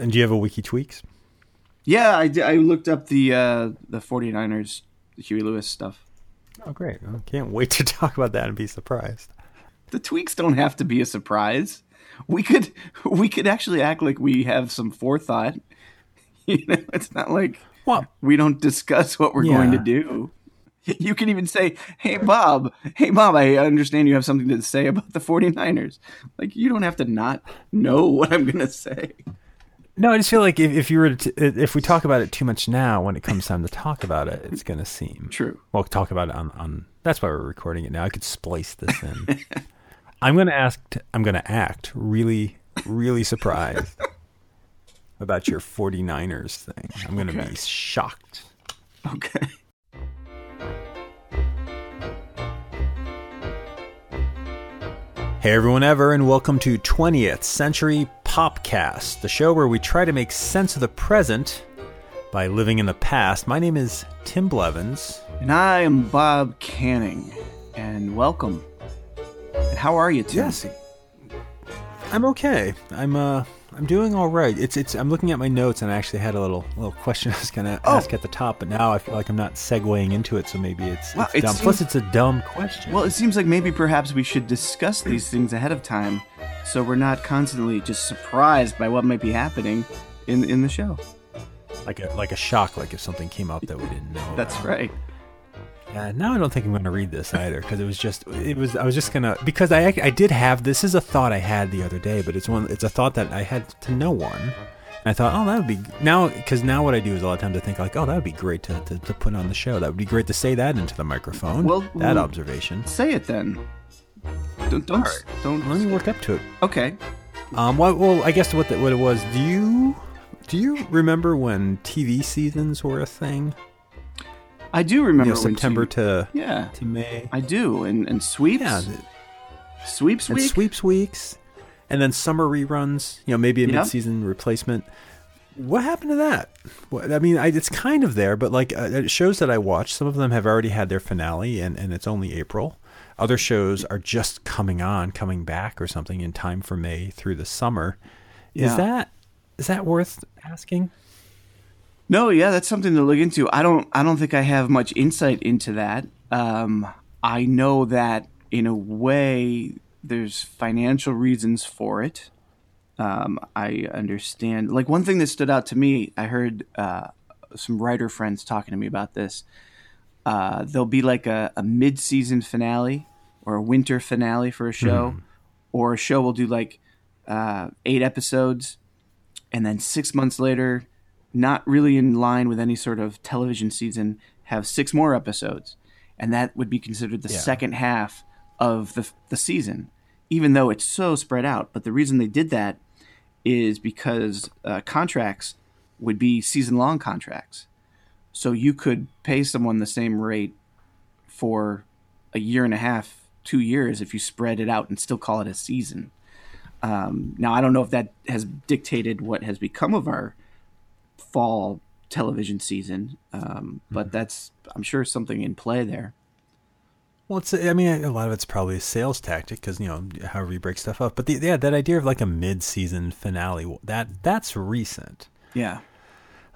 And do you have a wiki tweaks? Yeah, I, I looked up the uh, the 49ers, the Huey Lewis stuff. Oh, great! I can't wait to talk about that and be surprised. The tweaks don't have to be a surprise. We could we could actually act like we have some forethought. You know, it's not like Well, we don't discuss what we're Yeah. going to do. You can even say, "Hey Bob, hey Bob, I understand you have something to say about the 49ers." Like you don't have to not know what I'm going to say. No, I just feel like if, if you were to, if we talk about it too much now, when it comes time to talk about it, it's going to seem True. Well, talk about it on, on. That's why we're recording it now. I could splice this in. I'm going to ask. I'm going to act really, really surprised about your 49ers thing. I'm going to Okay. be shocked. Okay. Hey, everyone, ever, and welcome to 20th Century Popcast, the show where we try to make sense of the present by living in the past. My name is Tim Blevins. And I am Bob Canning, and welcome. And how are you, Tim? Yes. I'm okay. I'm uh I'm doing all right. It's it's I'm looking at my notes and I actually had a little little question I was gonna Oh. ask at the top, but now I feel like I'm not segueing into it, so maybe it's, Well, it's it dumb. seems- Plus, it's a dumb question. Well, it seems like maybe perhaps we should discuss these things ahead of time, so we're not constantly just surprised by what might be happening in in the show. like a like a shock, like if something came up that we didn't know. That's about. right. Yeah, now I don't think I'm going to read this either because it was just it was I was just gonna because I I did have this is a thought I had the other day, but it's one it's a thought that I had to no one. And I thought, oh, that would be now because now what I do is a lot of times I think like, oh, that would be great to, to, to put on the show. That would be great to say that into the microphone. Well, that well- observation. Say it then. Don't don't don't. Let me work up to it. Okay. Um, well, well I guess what the, what it was. Do you do you remember when TV seasons were a thing? I do You remember know, September to Yeah, to May. I do. And and sweeps. Yeah, the- Sweeps week. sweeps weeks, and then summer reruns. You know, maybe a Yeah. mid-season replacement. What happened to that? What, I mean, I, it's kind of there, but like uh, shows that I watch, some of them have already had their finale, and, and it's only April. Other shows are just coming on, coming back, or something in time for May through the summer. Is that is that worth asking? No, yeah, that's something to look into. I don't I don't think I have much insight into that. Um, I know that in a way there's financial reasons for it. Um, I understand. Like one thing that stood out to me, I heard uh, some writer friends talking to me about this. Uh, there'll be like a, a mid-season finale or a winter finale for a show, or a show will do like uh, eight episodes, and then six months later, not really in line with any sort of television season, have six more episodes, and that would be considered the Yeah. second half of the the season, even though it's so spread out. But the reason they did that is because uh, contracts would be season long contracts, so you could pay someone the same rate for a year and a half, two years if you spread it out and still call it a season. Um, now I don't know if that has dictated what has become of our fall television season, um, but that's I'm sure something in play there. Well, it's I mean a lot of it's probably a sales tactic because you know however you break stuff up. But the, yeah, that idea of like a mid-season finale that that's recent. Yeah,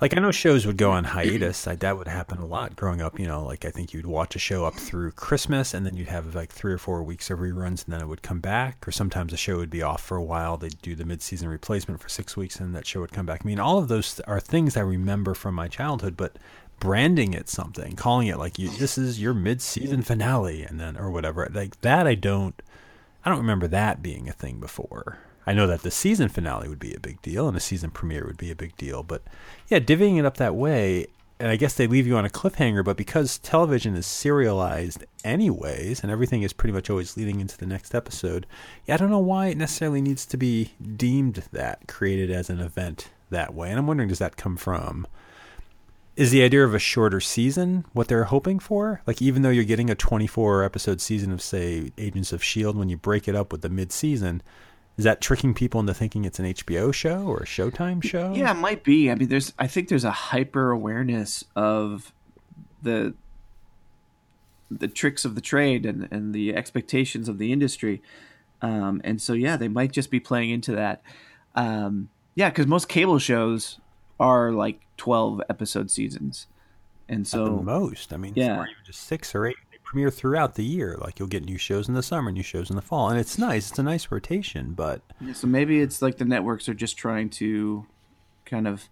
Like I know shows would go on mm-hmm. hiatus. Like that would happen a lot growing up. You know, like I think you'd watch a show up through Christmas, and then you'd have like three or four weeks of reruns, and then it would come back. Or sometimes a show would be off for a while. They'd do the mid-season replacement for six weeks, and that show would come back. I mean, all of those are things I remember from my childhood, but branding it something, calling it like you, this is your mid-season finale, and then or whatever, like that, I don't. I don't remember that being a thing before. I know that the season finale would be a big deal and a season premiere would be a big deal, but yeah, divvying it up that way, and I guess they leave you on a cliffhanger, but because television is serialized anyways, and everything is pretty much always leading into the next episode, yeah, I don't know why it necessarily needs to be deemed that, created as an event that way. And I'm wondering, does that come from is the idea of a shorter season what they're hoping for? Like even though you're getting a 24 episode season of say Agents of Shield when you break it up with the mid-season, is that tricking people into thinking it's an HBO show or a Showtime show? yeah, it might be. I mean, there's I think there's a hyper awareness of the the tricks of the trade and and the expectations of the industry, um, and so yeah, they might just be playing into that. Um, Yeah, because most cable shows are like twelve episode seasons, and so most. I mean, Yeah. just six or eight. Premiere throughout the year. Like you'll get new shows in the summer, new shows in the fall, and it's nice. It's a nice rotation, but Yeah, so maybe it's like the networks are just trying to kind of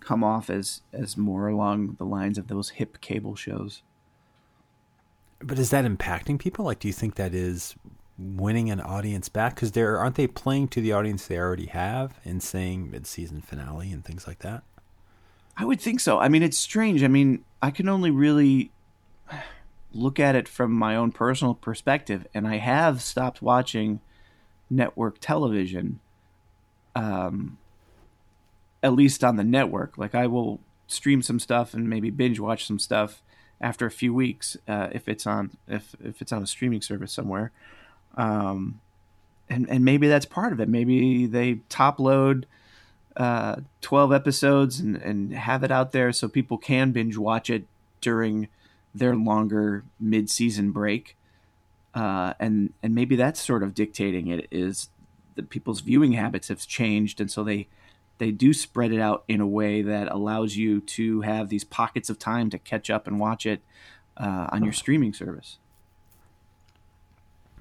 come off as as more along the lines of those hip cable shows. but is that impacting people? Like, do you think that is winning an audience back? Because they're aren't they playing to the audience they already have and saying mid-season finale and things like that? I would think so. I mean, it's strange. I mean, I can only really look at it from my own personal perspective, and I have stopped watching network television. Um, at least on the network, like I will stream some stuff and maybe binge watch some stuff after a few weeks uh, if it's on if if it's on a streaming service somewhere. Um, and and maybe that's part of it. Maybe they top load uh, 12 episodes and, and have it out there so people can binge watch it during their longer mid-season break uh, and and maybe that's sort of dictating it is that people's viewing habits have changed and so they they do spread it out in a way that allows you to have these pockets of time to catch up and watch it uh, on your streaming service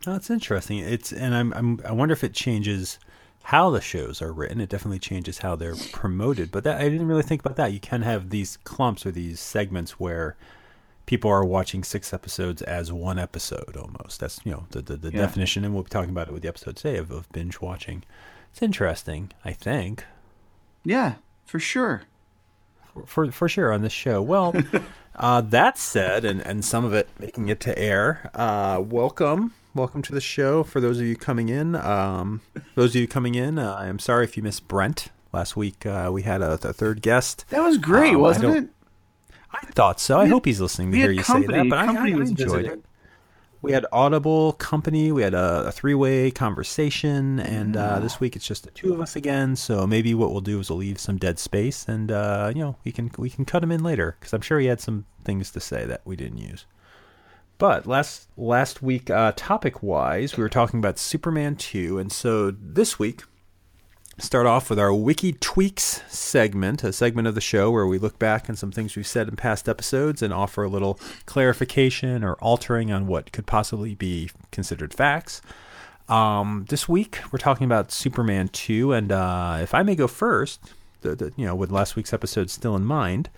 Oh, that's interesting. It's and I'm, I'm I wonder if it changes how the shows are written. It definitely changes how they're promoted. But that I didn't really think about that. You can have these clumps or these segments where people are watching six episodes as one episode almost. That's you know the the, the Yeah. definition, and we'll be talking about it with the episode today of, of binge watching. It's interesting. I think yeah for sure for for sure on this show. Well, uh, that said, and and some of it making it to air. Uh, welcome, welcome to the show. For those of you coming in, um, those of you coming in, uh, I'm sorry if you missed Brent last week. Uh, we had a, a third guest. that was great Um, wasn't it I thought so. I hope he's listening to hear you say that. But I, I, I enjoyed visiting. it. We had Audible Company. We had a, a three-way conversation, and uh, this week it's just the two of us again. So maybe what we'll do is we'll leave some dead space, and uh, you know we can we can cut him in later because I'm sure he had some things to say that we didn't use. But last last week, uh, topic wise, we were talking about Superman two, and so this week start off with our wiki tweaks segment a segment of the show where we look back on some things we've said in past episodes and offer a little clarification or altering on what could possibly be considered facts. Um, this week we're talking about superman 2 and uh, if i may go first the, the, you know with last week's episode still in mind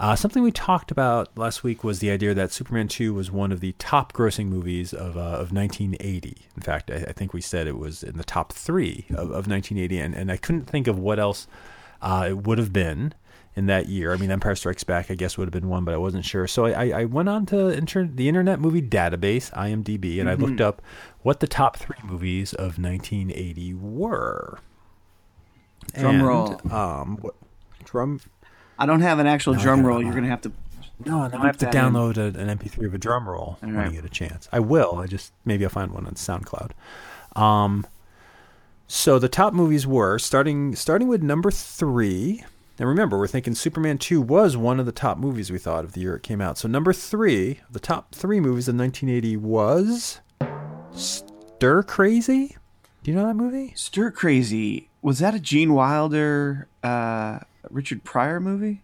uh, something we talked about last week was the idea that Superman 2 was one of the top grossing movies of, uh, of 1980. In fact, I, I think we said it was in the top three of, of 1980, and, and I couldn't think of what else uh, it would have been in that year. I mean, Empire Strikes Back, I guess, would have been one, but I wasn't sure. So I, I- went on to inter- the Internet Movie Database, IMDb, and I looked up what the top three movies of 1980 were. Drum And, roll. Um, what, drum i don't have an actual I drum roll you're gonna have to No, no, I have to download a, an MP3 of a drum roll when I right. get a chance. I will. I just maybe I'll find one on SoundCloud. Um, so the top movies were starting starting with number three. And remember, we're thinking Superman two was one of the top movies we thought of the year it came out. So number three, the top three movies of 1980 was Stir Crazy. Do you know that movie? Stir Crazy was that a Gene Wilder, uh, Richard Pryor movie?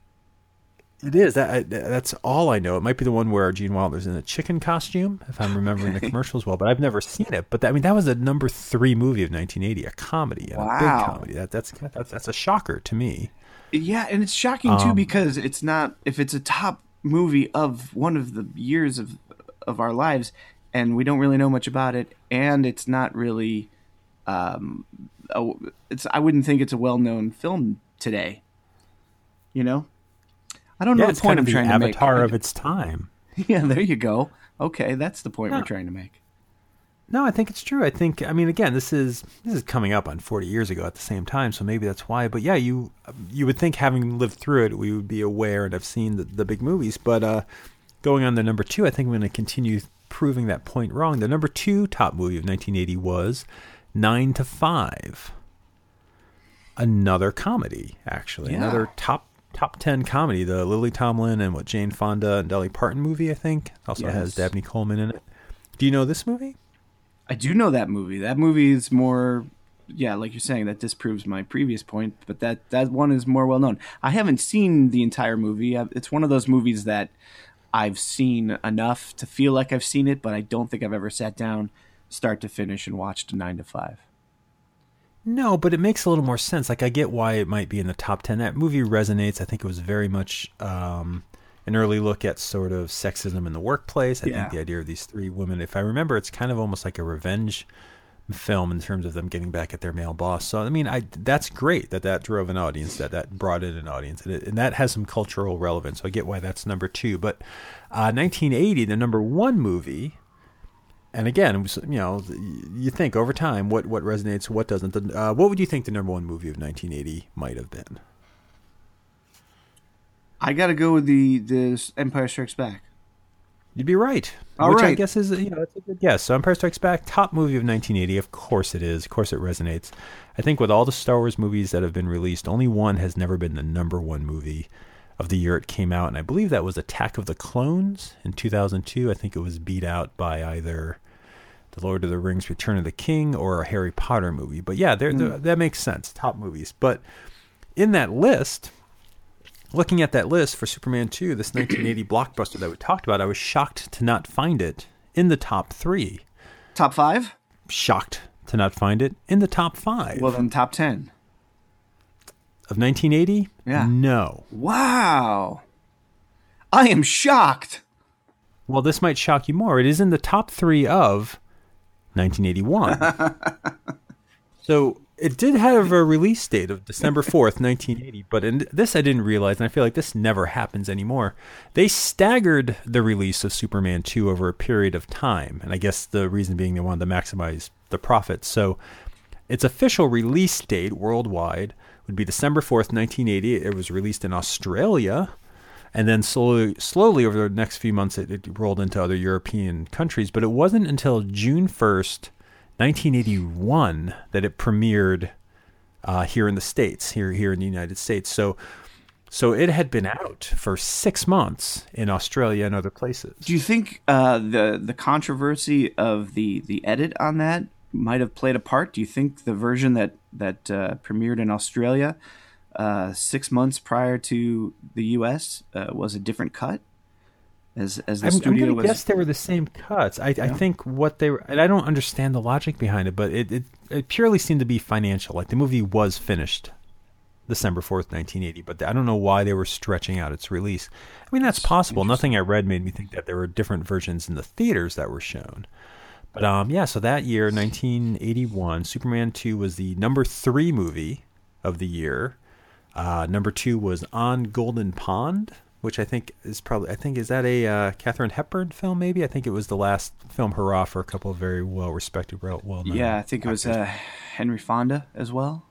It is. That that's all I know. It might be the one where Gene Wilder's in a chicken costume, if I'm remembering the commercials well. But I've never seen it. But that, I mean, that was a number three movie of 1980, a comedy, and a big comedy. That, that's that's that's a shocker to me. Yeah, and it's shocking too Um, because it's not if it's a top movie of one of the years of of our lives, and we don't really know much about it, and it's not really, um, a, it's I wouldn't think it's a well known film today. You know, I don't know the point kind of I'm trying to avatar of its time. yeah, there you go. Okay, that's the point Yeah. we're trying to make. No, I think it's true. I think I mean again, this is this is coming up on 40 years ago at the same time, so maybe that's why. But yeah, you you would think having lived through it, we would be aware and have seen the, the big movies. But uh, going on to number two, I think I'm going to continue proving that point wrong. The number two top movie of 1980 was Nine to Five, another comedy, actually, Yeah. another top top 10 comedy. The Lily Tomlin and what Jane Fonda and Dolly Parton movie, I think, also has Yes. Dabney Coleman in it. Do you know this movie? I do know that movie. That movie is more yeah, like you're saying, that disproves my previous point. But that that one is more well known. I haven't seen the entire movie. It's one of those movies that I've seen enough to feel like I've seen it, but I don't think I've ever sat down, start to finish, and watched Nine to Five. No, but it makes a little more sense. Like I get why it might be in the top ten. That movie resonates. I think it was very much um, an early look at sort of sexism in the workplace. I yeah. think the idea of these three women, if I remember, it's kind of almost like a revenge film in terms of them getting back at their male boss. So I mean, I that's great that that drove an audience, that that brought in an audience, and, it, and that has some cultural relevance. So I get why that's number two. But uh, 1980, the number one movie and again, you know, you think over time what what resonates, what doesn't. Uh, what would you think the number one movie of 1980 might have been? I got to go with the the Empire Strikes Back. You'd be right. All which right. I guess is you know it's a good guess. So Empire Strikes Back, top movie of 1980. Of course it is. Of course it resonates. I think with all the Star Wars movies that have been released, only one has never been the number one movie of the year it came out, and I believe that was Attack of the Clones in 2002. I think it was beat out by either the Lord of the Rings, Return of the King, or a Harry Potter movie. But yeah, mm. that makes sense. Top movies. But in that list, looking at that list for Superman 2, this 1980 blockbuster that we talked about, I was shocked to not find it in the top three. Top five? Shocked to not find it in the top five. Well, then top 10. Of 1980? Yeah. No. Wow. I am shocked. Well, this might shock you more. It is in the top three of 1981. so it did have a release date of December 4th, 1980, but in this I didn't realize, and I feel like this never happens anymore. They staggered the release of Superman 2 over a period of time, and I guess the reason being they wanted to maximize the profits. So its official release date worldwide would be December 4th, 1980. It was released in Australia and then slowly, slowly over the next few months, it, it rolled into other European countries. But it wasn't until June first, 1981, that it premiered uh, here in the states, here here in the United States. So, so it had been out for six months in Australia and other places. Do you think uh, the the controversy of the the edit on that might have played a part? Do you think the version that that uh, premiered in Australia uh, six months prior to the U.S. Uh, was a different cut. As as the I'm, studio I'm was. guess they were the same cuts. I, yeah. I think what they were, and I don't understand the logic behind it, but it, it it purely seemed to be financial. Like the movie was finished December fourth, nineteen eighty, but I don't know why they were stretching out its release. I mean, that's possible. Nothing I read made me think that there were different versions in the theaters that were shown. But um, yeah, so that year, 1981, Superman 2 was the number three movie of the year. Uh, number two was On Golden Pond, which I think is probably I think is that a uh, Katharine Hepburn film? Maybe I think it was the last film hurrah for a couple of very well respected, well known. Yeah, I think it was uh, Henry Fonda as well.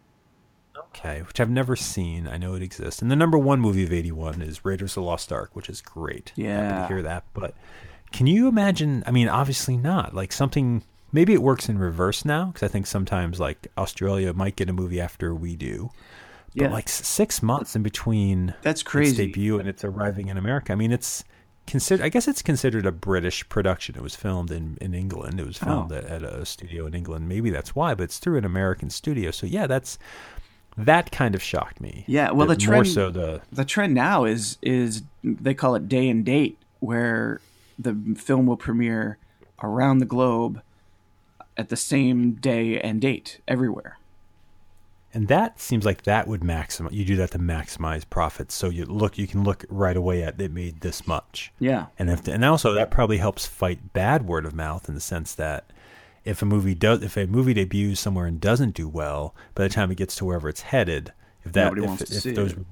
Okay, which I've never seen. I know it exists. And the number one movie of '81 is Raiders of the Lost Ark, which is great. Yeah, Happy to hear that. But can you imagine? I mean, obviously not. Like something. Maybe it works in reverse now because I think sometimes like Australia might get a movie after we do yeah. But like six months in between that's crazy its debut and its arriving in America. I mean, it's considered. I guess it's considered a British production. It was filmed in, in England. It was oh. filmed oh. at, at, a studio in England. Maybe that's why, but it's through an American studio. So yeah, that's that kind of shocked me. Yeah, well, the trend more so the the trend now is is they call it day and date, where the film will premiere around the globe at the same day and date everywhere. And that seems like that would maximize. You do that to maximize profits. So you look, you can look right away at it made this much. Yeah. And if and also that probably helps fight bad word of mouth in the sense that if a movie does, if a movie debuts somewhere and doesn't do well, by the time it gets to wherever it's headed, if that Nobody if, wants to if see those it.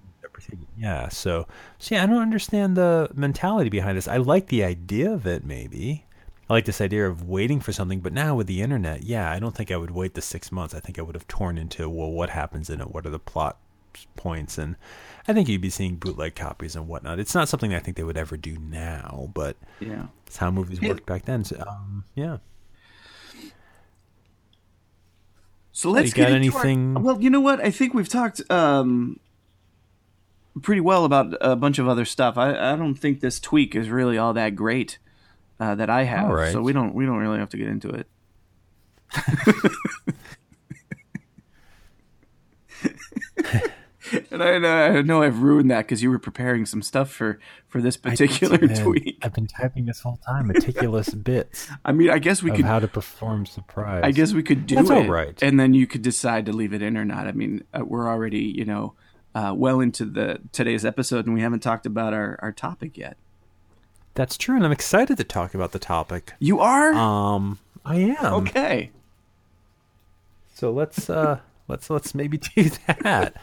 yeah. So so yeah, I don't understand the mentality behind this. I like the idea of it, maybe. I like this idea of waiting for something, but now with the internet, yeah, I don't think I would wait the six months. I think I would have torn into, well, what happens in it? What are the plot points? And I think you'd be seeing bootleg copies and whatnot. It's not something I think they would ever do now, but yeah, it's how movies worked back then. So, um, yeah. So let's you got anything. Our, well, you know what? I think we've talked um, pretty well about a bunch of other stuff. I, I don't think this tweak is really all that great uh, that I have. So we don't we don't really have to get into it. and I, I know I've ruined that because you were preparing some stuff for for this particular I, tweet. I've been typing this whole time, meticulous bits. I mean, I guess we could. how to perform surprise. I guess we could do That's it, all right. and then you could decide to leave it in or not. I mean, uh, we're already, you know, uh, well into the today's episode, and we haven't talked about our our topic yet. That's true, and I'm excited to talk about the topic. You are Um, I am. okay. So let's uh let's let's maybe do that.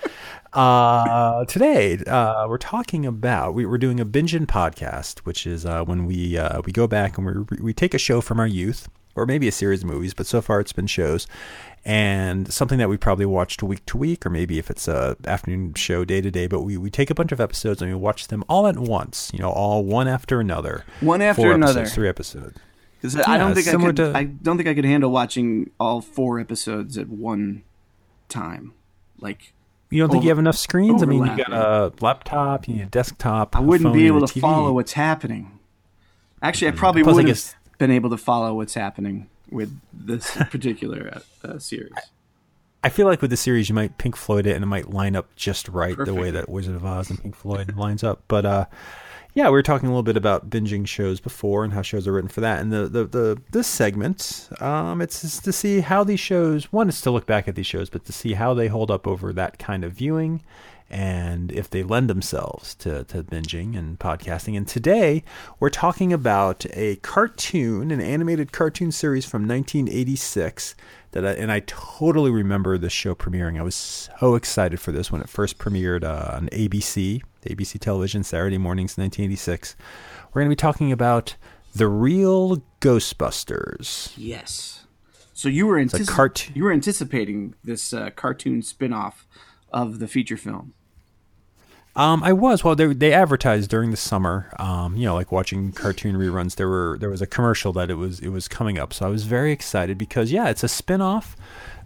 Uh today uh we're talking about we, we're doing a binging podcast, which is uh when we uh we go back and we we take a show from our youth or maybe a series of movies, but so far it's been shows and something that we probably watched week to week or maybe if it's a afternoon show day to day, but we we take a bunch of episodes and we watch them all at once, you know, all one after another. One after Four another. episodes, three episodes. Because I don't think I could. to- I don't think I could handle watching all four episodes at one time. Like You don't think you have enough screens? I mean, you got a laptop, you need a desktop. I wouldn't be able to TV. follow what's happening. Actually, I mm-hmm. probably Plus, I would have guess- been able to follow what's happening with this particular uh, uh, series. I feel like with the series, you might Pink Floyd it, and it might line up just right the way that Wizard of Oz and Pink Floyd lines up. But uh, yeah, we were talking a little bit about binging shows before and how shows are written for that. And the the, the this segment, um, it's just to see how these shows. One is to look back at these shows, but to see how they hold up over that kind of viewing. And if they lend themselves to, to binging and podcasting. And today we're talking about a cartoon, an animated cartoon series from 1986 that I, and I totally remember this show premiering. I was so excited for this when it first premiered uh, on ABC, ABC television, Saturday mornings, 1986. We're going to be talking about the real Ghostbusters. Yes. So you were antici- cart- you were anticipating this uh, cartoon spin-off of the feature film. Um, I was. Well, they they advertised during the summer. Um, you know, like watching cartoon reruns. There were there was a commercial that it was it was coming up. So I was very excited because yeah, it's a spin-off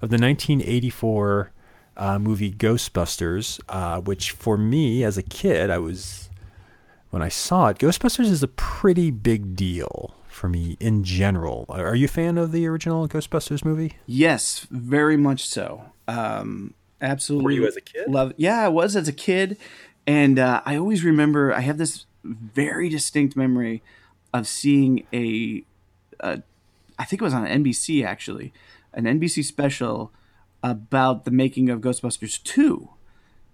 of the 1984 uh, movie Ghostbusters, uh, which for me as a kid, I was when I saw it. Ghostbusters is a pretty big deal for me in general. Are you a fan of the original Ghostbusters movie? Yes, very much so. Um, absolutely. Were you as a kid? Love. Yeah, I was as a kid, and uh, I always remember. I have this very distinct memory of seeing a, a, I think it was on NBC actually, an NBC special about the making of Ghostbusters two.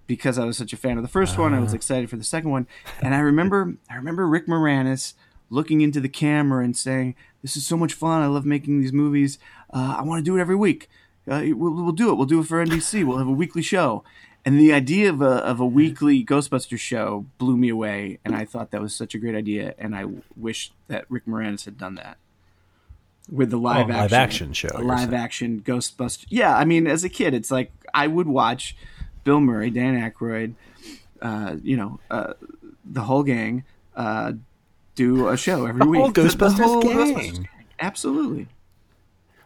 Because I was such a fan of the first one, I was excited for the second one, and I remember, I remember Rick Moranis looking into the camera and saying, "This is so much fun. I love making these movies. Uh, I want to do it every week. Uh, we'll, we'll do it. We'll do it for NBC. We'll have a weekly show." And the idea of a of a weekly Ghostbuster show blew me away, and I thought that was such a great idea, and I wish that Rick Moranis had done that with the live Oh, action live action show, a live saying. action Ghostbuster. Yeah, I mean, as a kid, it's like I would watch Bill Murray, Dan Aykroyd, uh, you know, uh, the whole gang uh, do a show every The week. whole Ghostbusters gang. Ghostbusters Absolutely.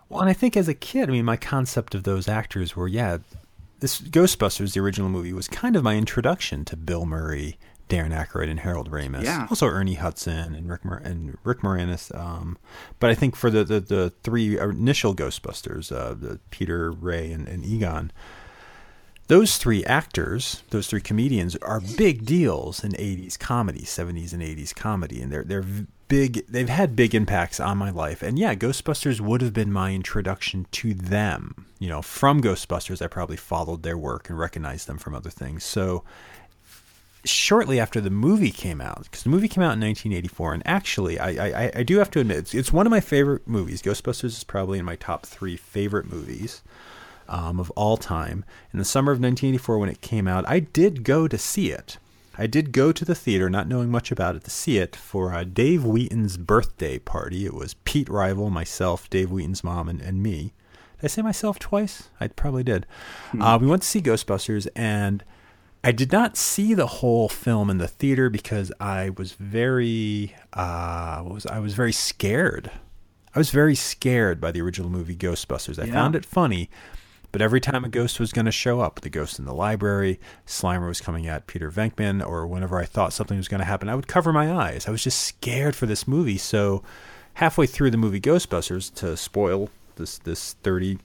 Well, and I think as a kid, I mean, my concept of those actors were, yeah, this Ghostbusters, the original movie, was kind of my introduction to Bill Murray, Darren Aykroyd, and Harold Ramis. Yeah. Also Ernie Hudson and Rick Mor- and Rick Moranis. Um, but I think for the, the, the three initial Ghostbusters, uh, the Peter, Ray, and, and Egon, those three actors, those three comedians, are big deals in '80s comedy, '70s and '80s comedy, and they're they're big. They've had big impacts on my life, and yeah, Ghostbusters would have been my introduction to them. You know, from Ghostbusters, I probably followed their work and recognized them from other things. So, shortly after the movie came out, because the movie came out in 1984, and actually, I I, I do have to admit, it's, it's one of my favorite movies. Ghostbusters is probably in my top three favorite movies um, of all time. In the summer of 1984, when it came out, I did go to see it. I did go to the theater, not knowing much about it, to see it for uh, Dave Wheaton's birthday party. It was Pete Rival, myself, Dave Wheaton's mom, and, and me. Did I say myself twice? I probably did. Uh, we went to see Ghostbusters, and I did not see the whole film in the theater because I was very, uh, what was I was very scared. I was very scared by the original movie Ghostbusters. I Yeah. found it funny, but every time a ghost was going to show up, the ghost in the library, Slimer was coming at Peter Venkman, or whenever I thought something was going to happen, I would cover my eyes. I was just scared for this movie. So, halfway through the movie Ghostbusters, to spoil this this 30,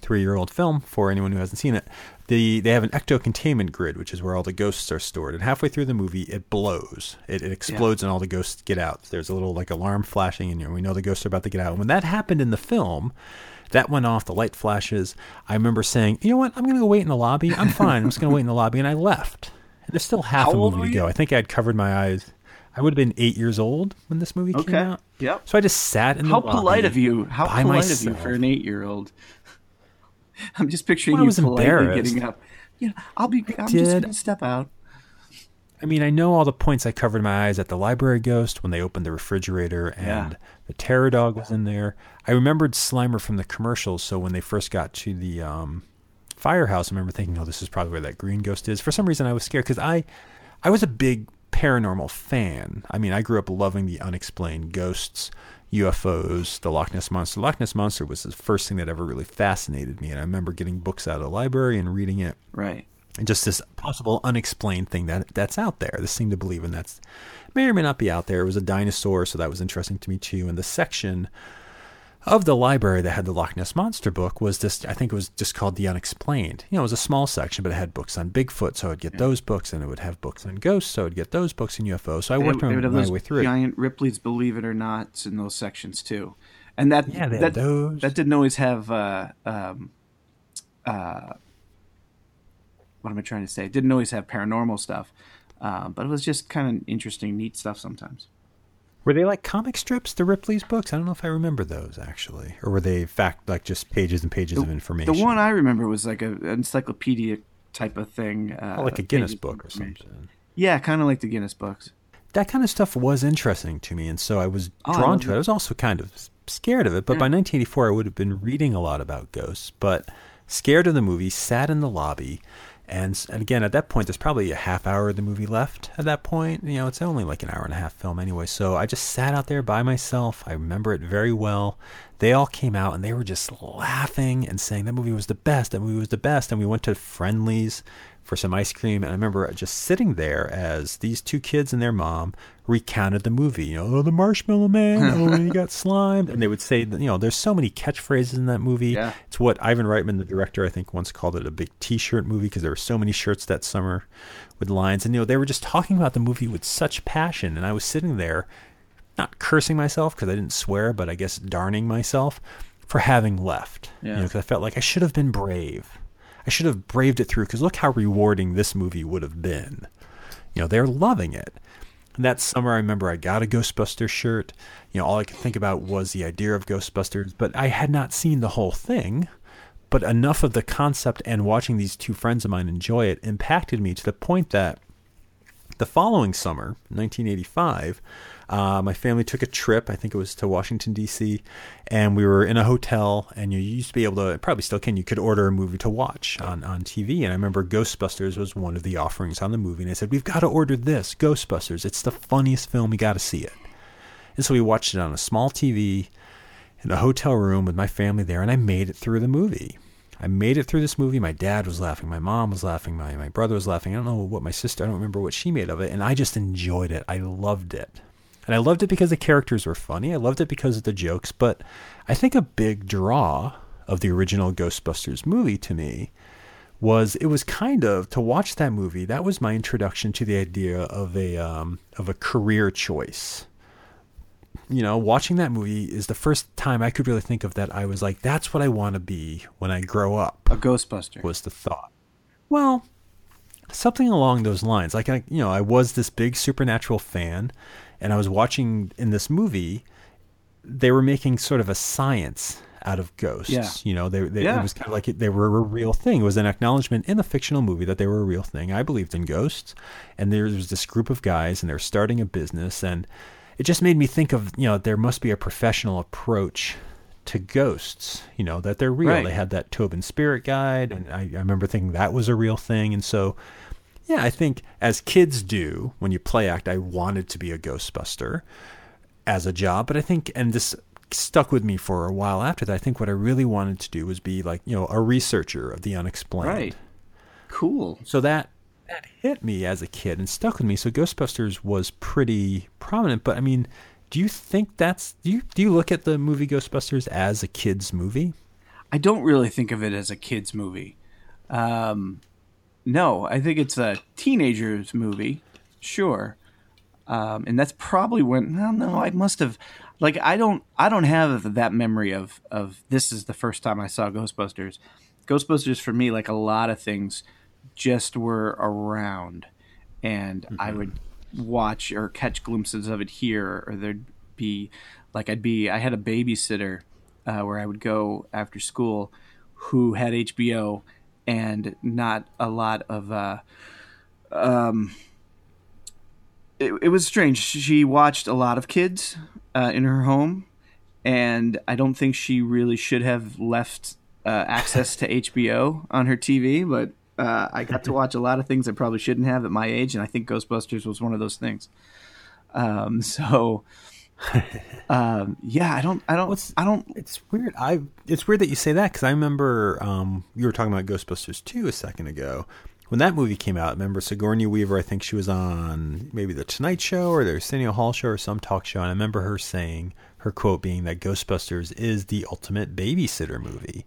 three year old film for anyone who hasn't seen it. The they have an ecto containment grid, which is where all the ghosts are stored. And halfway through the movie, it blows. It, it explodes, yeah. and all the ghosts get out. There's a little like alarm flashing, and you we know the ghosts are about to get out. And when that happened in the film, that went off. The light flashes. I remember saying, "You know what? I'm going to go wait in the lobby. I'm fine. I'm just going to wait in the lobby." And I left. And there's still half How a movie to go. I think I had covered my eyes. I would have been eight years old when this movie okay. came out. Yep. So I just sat in the How lobby How polite of you! How polite myself. of you for an eight-year-old. I'm just picturing well, you politely getting up. Yeah, I'll be. I'm Did, just gonna step out. I mean, I know all the points. I covered my eyes at the library ghost when they opened the refrigerator, and yeah. the terror dog was in there. I remembered Slimer from the commercials, so when they first got to the um, firehouse, I remember thinking, "Oh, this is probably where that green ghost is." For some reason, I was scared because I, I was a big paranormal fan. I mean, I grew up loving the unexplained ghosts, UFOs, the Loch Ness Monster. Loch Ness Monster was the first thing that ever really fascinated me. And I remember getting books out of the library and reading it. Right. And just this possible unexplained thing that that's out there. This thing to believe in that's may or may not be out there. It was a dinosaur, so that was interesting to me too. And the section of the library that had the Loch Ness Monster book was this, I think it was just called The Unexplained. You know, it was a small section, but it had books on Bigfoot, so I'd get yeah. those books, and it would have books on ghosts, so I'd get those books in UFOs. So I worked my, my way through giant. Ripley's Believe It or Not in those sections too. And that yeah, that, that didn't always have uh, um, uh, what am I trying to say? It didn't always have paranormal stuff, uh, but it was just kind of interesting, neat stuff sometimes. Were they like comic strips, the Ripley's books? I don't know if I remember those actually, or were they fact like just pages and pages the, of information? The one I remember was like a, an encyclopedia type of thing, uh, oh, like a Guinness book or something. Yeah, kind of like the Guinness books. That kind of stuff was interesting to me, and so I was oh, drawn I to it. it. I was also kind of scared of it, but yeah. by 1984, I would have been reading a lot about ghosts, but scared of the movie, sat in the lobby and, and again, at that point, there's probably a half hour of the movie left. At that point, you know, it's only like an hour and a half film anyway. So I just sat out there by myself. I remember it very well. They all came out and they were just laughing and saying that movie was the best. That movie was the best. And we went to Friendly's for some ice cream. And I remember just sitting there as these two kids and their mom recounted the movie. You know, oh, the Marshmallow Man, oh, he got slimed, and they would say, you know, there's so many catchphrases in that movie. Yeah. It's what Ivan Reitman, the director, I think once called it a big T-shirt movie because there were so many shirts that summer with lines, and you know, they were just talking about the movie with such passion, and I was sitting there, not cursing myself because I didn't swear, but I guess darning myself for having left. Yeah. You know, because I felt like I should have been brave. I should have braved it through because look how rewarding this movie would have been. You know, they're loving it. And that summer, I remember I got a Ghostbusters shirt. You know, all I could think about was the idea of Ghostbusters, but I had not seen the whole thing. But enough of the concept and watching these two friends of mine enjoy it impacted me to the point that the following summer, 1985, uh, my family took a trip. I think it was to Washington D.C. and we were in a hotel. And you used to be able to, probably still can. You could order a movie to watch on on TV. And I remember Ghostbusters was one of the offerings on the movie. And I said, "We've got to order this Ghostbusters. It's the funniest film. We got to see it." And so we watched it on a small TV in a hotel room with my family there, and I made it through the movie. I made it through this movie. My dad was laughing. My mom was laughing. My, my brother was laughing. I don't know what my sister, I don't remember what she made of it. And I just enjoyed it. I loved it. And I loved it because the characters were funny. I loved it because of the jokes. But I think a big draw of the original Ghostbusters movie to me was it was kind of to watch that movie. That was my introduction to the idea of a um, of a career choice. You know, watching that movie is the first time I could really think of that. I was like, "That's what I want to be when I grow up." A Ghostbuster was the thought. Well, something along those lines. Like I, you know, I was this big supernatural fan, and I was watching in this movie, they were making sort of a science out of ghosts. Yeah. You know, they, they yeah. it was kind of like they were a real thing. It was an acknowledgement in a fictional movie that they were a real thing. I believed in ghosts, and there was this group of guys, and they're starting a business, and it just made me think of you know there must be a professional approach to ghosts. You know that they're real. Right. They had that Tobin Spirit Guide, and I, I remember thinking that was a real thing, and so yeah, I think as kids do when you play act, I wanted to be a Ghostbuster as a job, but I think, and this stuck with me for a while after that. I think what I really wanted to do was be like, you know, a researcher of the unexplained. Right. Cool. So that that hit me as a kid and stuck with me. So Ghostbusters was pretty prominent, but I mean, do you think that's do you do you look at the movie Ghostbusters as a kids movie? I don't really think of it as a kids movie. Um, no, I think it's a teenagers movie, sure. Um, and that's probably when. No, no, I must have. Like, I don't, I don't have that memory of of this is the first time I saw Ghostbusters. Ghostbusters for me, like a lot of things, just were around, and mm-hmm. I would watch or catch glimpses of it here, or there'd be like I'd be. I had a babysitter uh, where I would go after school, who had HBO and not a lot of. Uh, um, it, it was strange. She watched a lot of kids uh, in her home, and I don't think she really should have left uh, access to HBO on her TV, but uh, I got to watch a lot of things I probably shouldn't have at my age, and I think Ghostbusters was one of those things. Um, so, um, yeah, I don't, I don't, What's, I don't. It's weird. I it's weird that you say that because I remember um, you were talking about Ghostbusters two a second ago. When that movie came out, remember Sigourney Weaver? I think she was on maybe the Tonight Show or the Arsenio Hall show or some talk show, and I remember her saying her quote being that Ghostbusters is the ultimate babysitter movie.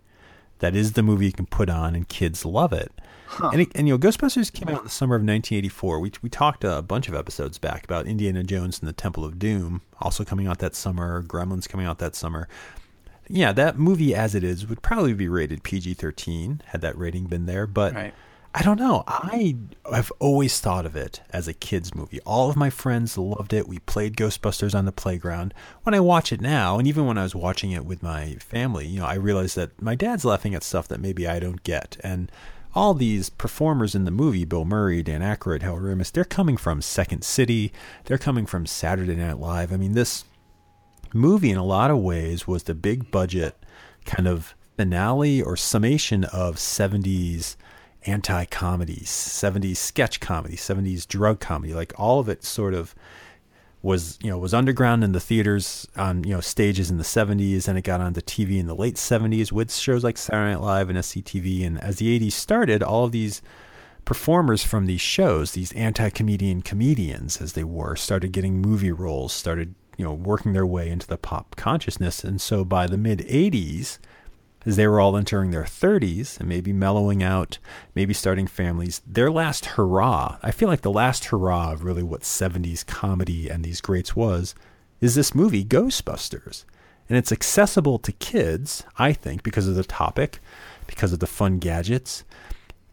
That is the movie you can put on and kids love it. Huh. And, it, and, you know, Ghostbusters came out in the summer of 1984. We we talked a bunch of episodes back about Indiana Jones and the Temple of Doom, also coming out that summer. Gremlins coming out that summer. Yeah, that movie as it is would probably be rated PG-13 had that rating been there. But right. I don't know. I have always thought of it as a kids movie. All of my friends loved it. We played Ghostbusters on the playground. When I watch it now, and even when I was watching it with my family, you know, I realize that my dad's laughing at stuff that maybe I don't get. And all these performers in the movie, Bill Murray, Dan Aykroyd, Hal Ramis, they're coming from Second City. They're coming from Saturday Night Live. I mean, this movie in a lot of ways was the big budget kind of finale or summation of 70s anti comedies, 70s sketch comedy, 70s drug comedy. Like all of it sort of was, you know, was underground in the theaters on, you know, stages in the 70s and it got onto TV in the late 70s with shows like Saturday Night Live and SCTV. And as the 80s started, all of these performers from these shows, these anti comedian comedians, as they were, started getting movie roles, started, you know, working their way into the pop consciousness. And so by the mid 80s, as they were all entering their 30s and maybe mellowing out, maybe starting families, their last hurrah, I feel like the last hurrah of really what 70s comedy and these greats was, is this movie, Ghostbusters. And it's accessible to kids, I think, because of the topic, because of the fun gadgets,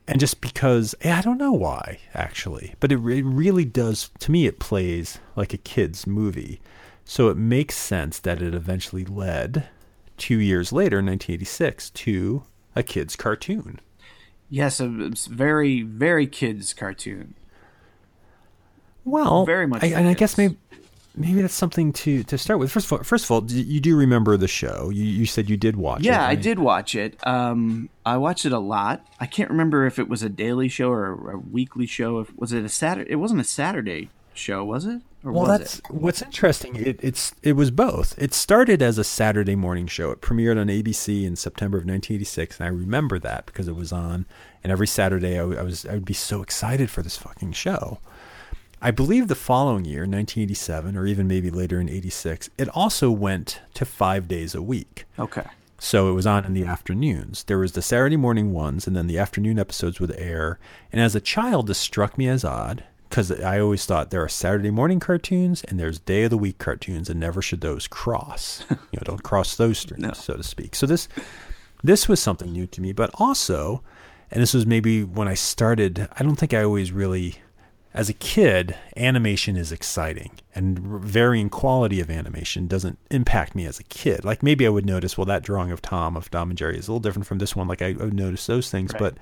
and just because, eh, I don't know why, actually, but it, it really does, to me, it plays like a kid's movie. So it makes sense that it eventually led two years later, 1986, to a kid's cartoon. Yes, a very, very kids cartoon. Well, very much, I, and I guess maybe maybe that's something to to start with. First of all, first of all, you do remember the show? You, you said you did watch yeah, it. Yeah, right? I did watch it. Um, I watched it a lot. I can't remember if it was a daily show or a, a weekly show. If was it a Saturday? It wasn't a Saturday show, was it? Well, that's it? what's interesting. It, it's it was both. It started as a Saturday morning show. It premiered on ABC in September of 1986, and I remember that because it was on. And every Saturday, I, I was I would be so excited for this fucking show. I believe the following year, 1987, or even maybe later in 86, it also went to five days a week. Okay. So it was on in the afternoons. There was the Saturday morning ones, and then the afternoon episodes would air. And as a child, this struck me as odd because I always thought there are Saturday morning cartoons and there's day of the week cartoons, and never should those cross. you know, don't cross those streams, no. so to speak. So this this was something new to me, but also, and this was maybe when I started. I don't think I always really, as a kid, animation is exciting, and varying quality of animation doesn't impact me as a kid. Like maybe I would notice, well, that drawing of Tom of Tom and Jerry is a little different from this one. Like I, would notice those things, right. but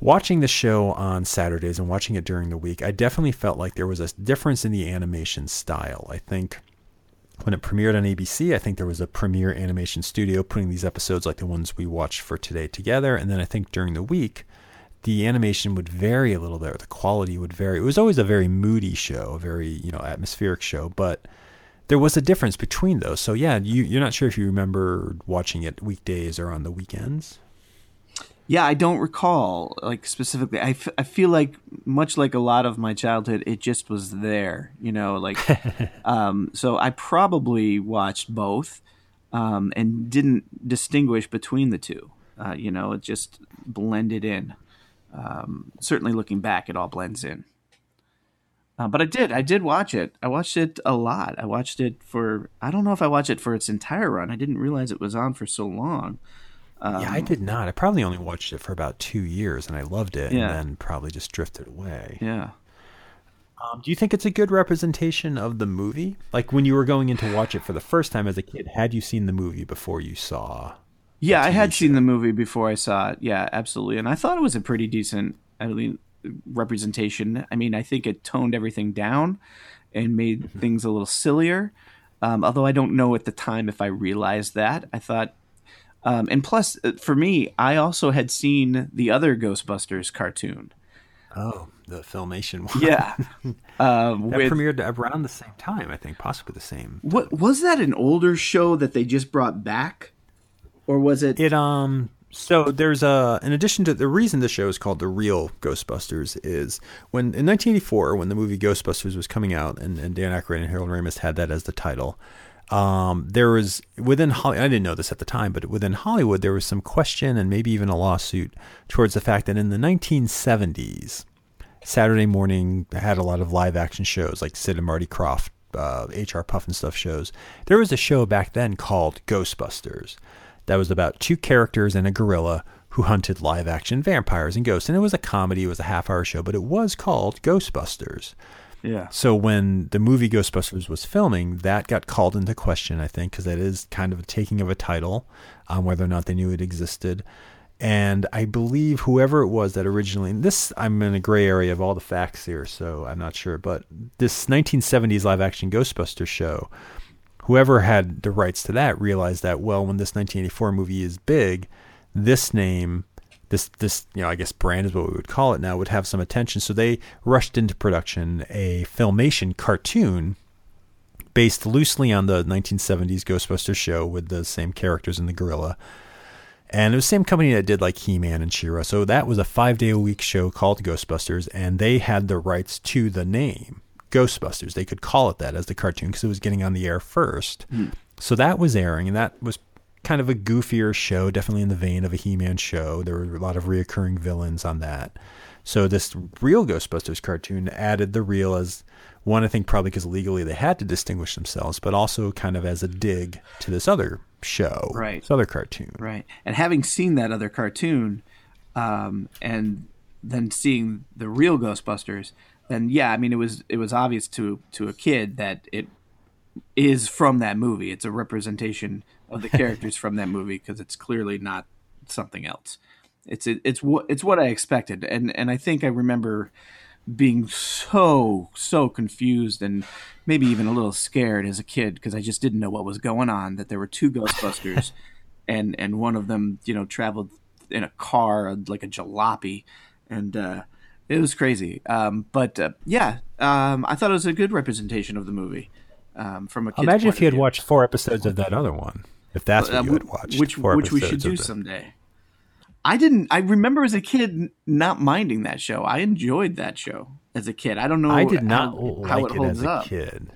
watching the show on Saturdays and watching it during the week, I definitely felt like there was a difference in the animation style. I think when it premiered on ABC, I think there was a Premiere Animation Studio putting these episodes like the ones we watched for today together. And then I think during the week, the animation would vary a little bit, the quality would vary. It was always a very moody show, a very, you know, atmospheric show, but there was a difference between those. So yeah, you, you're not sure if you remember watching it weekdays or on the weekends. Yeah, I don't recall like specifically. I, f- I feel like much like a lot of my childhood, it just was there, you know, like um so I probably watched both. um, and didn't distinguish between the two. Uh, you know, it just blended in. Um, certainly, looking back, it all blends in. Uh, but I did, I did watch it. I watched it a lot. I watched it for. I don't know if I watched it for its entire run. I didn't realize it was on for so long. Um, yeah, I did not. I probably only watched it for about two years, and I loved it, yeah. and then probably just drifted away. Yeah. Um, do you think it's a good representation of the movie? Like when you were going in to watch it for the first time as a kid, had you seen the movie before you saw? Yeah, I had show? seen the movie before I saw it. Yeah, absolutely, and I thought it was a pretty decent. I mean, representation. I mean, I think it toned everything down and made mm-hmm. things a little sillier. Um, although I don't know at the time if I realized that. I thought, um, and plus, uh, for me, I also had seen the other Ghostbusters cartoon. Oh, the filmation one. Yeah, um, that with, premiered around the same time. I think possibly the same. What was that? An older show that they just brought back, or was it? It um. So there's a in addition to the reason the show is called the real Ghostbusters is when in 1984 when the movie Ghostbusters was coming out and, and Dan Aykroyd and Harold Ramis had that as the title. Um, there was within Hollywood, I didn't know this at the time, but within Hollywood, there was some question and maybe even a lawsuit towards the fact that in the 1970s, Saturday morning had a lot of live action shows like Sid and Marty Krofft, uh, H.R. Pufnstuf shows. There was a show back then called Ghostbusters that was about two characters and a gorilla who hunted live action vampires and ghosts. And it was a comedy, it was a half hour show, but it was called Ghostbusters. Yeah. So when the movie Ghostbusters was filming, that got called into question, I think, because that is kind of a taking of a title, um, whether or not they knew it existed. And I believe whoever it was that originally, this I'm in a gray area of all the facts here, so I'm not sure, but this 1970s live action Ghostbusters show, whoever had the rights to that realized that, well, when this 1984 movie is big, this name this this you know I guess brand is what we would call it now would have some attention. So they rushed into production a filmation cartoon based loosely on the 1970s Ghostbusters show with the same characters in the gorilla. And it was the same company that did like He-Man and She-Ra. So that was a five day a week show called Ghostbusters, and they had the rights to the name Ghostbusters. They could call it that as the cartoon because it was getting on the air first. Mm. So that was airing, and that was kind of a goofier show, definitely in the vein of a He-Man show. There were a lot of reoccurring villains on that. So this real Ghostbusters cartoon added the real as one, I think probably because legally they had to distinguish themselves, but also kind of as a dig to this other show, right? This other cartoon, right? And having seen that other cartoon, um, and then seeing the real Ghostbusters, then yeah, I mean it was it was obvious to to a kid that it is from that movie. It's a representation of the characters from that movie because it's clearly not something else. It's it, it's what it's what I expected, and and I think I remember being so so confused and maybe even a little scared as a kid because I just didn't know what was going on. That there were two Ghostbusters, and and one of them you know traveled in a car like a jalopy, and uh, it was crazy. Um, but uh, yeah, um, I thought it was a good representation of the movie. Um, from a imagine if you had watched four episodes of that other one. If that's what uh, you would watch, which which we should do someday. I didn't. I remember as a kid not minding that show. I enjoyed that show as a kid. I don't know. I did not how, like how it, it as a up. kid.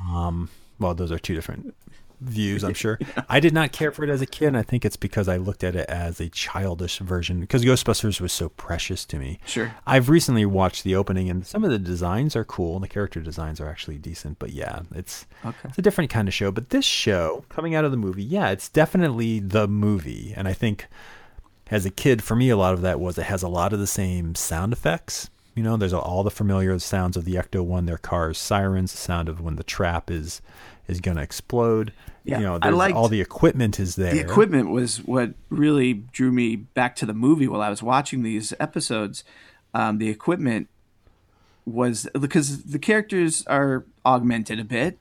Um. Well, those are two different views, I'm sure. I did not care for it as a kid, and I think it's because I looked at it as a childish version because Ghostbusters was so precious to me. Sure. I've recently watched the opening, and some of the designs are cool, and the character designs are actually decent. But yeah, it's okay. it's a different kind of show. But this show, coming out of the movie, yeah, it's definitely the movie, and I think as a kid, for me, a lot of that was it has a lot of the same sound effects. You know, there's all the familiar sounds of the Ecto One, their cars, sirens, the sound of when the trap is is going to explode. Yeah, you know, I liked, all the equipment is there. The equipment was what really drew me back to the movie while I was watching these episodes. Um, the equipment was because the characters are augmented a bit.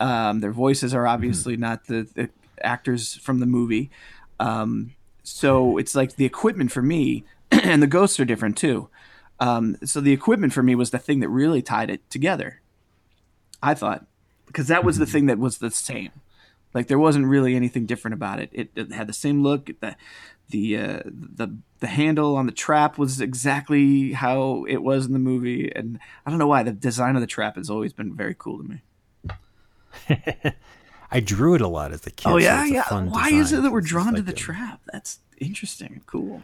Um, their voices are obviously mm-hmm. not the, the, actors from the movie. Um, so it's like the equipment for me, and the ghosts are different too. Um, so the equipment for me was the thing that really tied it together. I thought because that was the mm-hmm. thing that was the same. Like there wasn't really anything different about it. It, it had the same look. The the uh, the the handle on the trap was exactly how it was in the movie, and I don't know why the design of the trap has always been very cool to me. I drew it a lot as a kid. Oh so yeah, a yeah. Why is it that we're drawn to like the a- trap? That's interesting. Cool.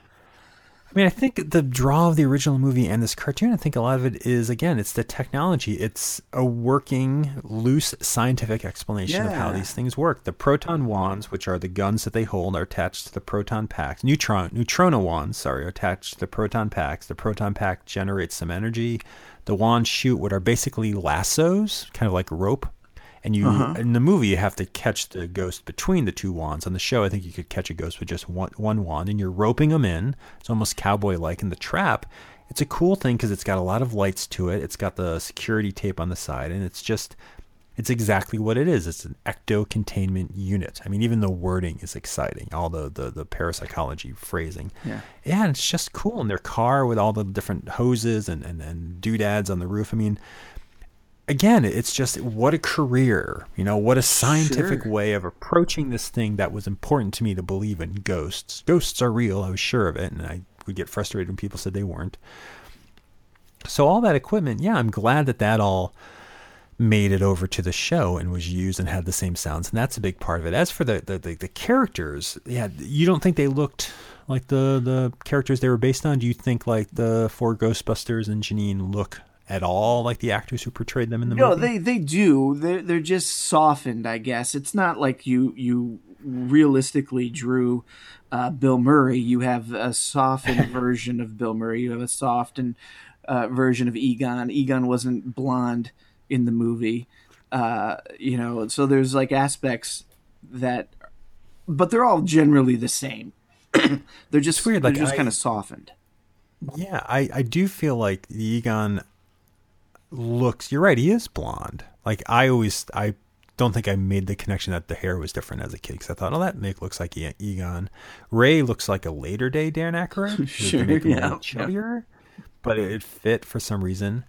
I mean, I think the draw of the original movie and this cartoon, I think a lot of it is, again, it's the technology. It's a working, loose scientific explanation of how these things work. The proton wands, which are the guns that they hold, are attached to the proton packs. Neutron, neutrona wands, sorry, are attached to the proton packs. The proton pack generates some energy. The wands shoot what are basically lassos, kind of like rope. And you, uh-huh. in the movie, you have to catch the ghost between the two wands. On the show, I think you could catch a ghost with just one, one wand, and you're roping them in. It's almost cowboy-like. In the trap, it's a cool thing because it's got a lot of lights to it. It's got the security tape on the side, and it's just, it's exactly what it is. It's an ecto containment unit. I mean, even the wording is exciting. All the the, the parapsychology phrasing. Yeah. Yeah, and it's just cool. And their car with all the different hoses and, and, and doodads on the roof. I mean, again, it's just what a career, you know, what a scientific Sure. way of approaching this thing that was important to me to believe in ghosts. Ghosts are real, I was sure of it, and I would get frustrated when people said they weren't. So all that equipment, yeah, I'm glad that that all made it over to the show and was used and had the same sounds, and that's a big part of it. As for the the, the, the characters, yeah, you don't think they looked like the the characters they were based on? Do you think like the four Ghostbusters and Janine look at all like the actors who portrayed them in the No, movie? No, they they do. They're they're just softened, I guess. It's not like you you realistically drew uh, Bill Murray. You have a softened version of Bill Murray. You have a softened uh, version of Egon. Egon wasn't blonde in the movie, uh, you know. So there's like aspects that, but they're all generally the same. they're just weird, They're like, just kind of softened. Yeah, I, I do feel like the Egon looks. You're right. He is blonde. Like I always, I don't think I made the connection that the hair was different as a kid because I thought, oh, that Nick looks like Egon. Ray looks like a later day Dan Aykroyd. Sure, They make him a yeah, little chubbier, but it, it fit for some reason.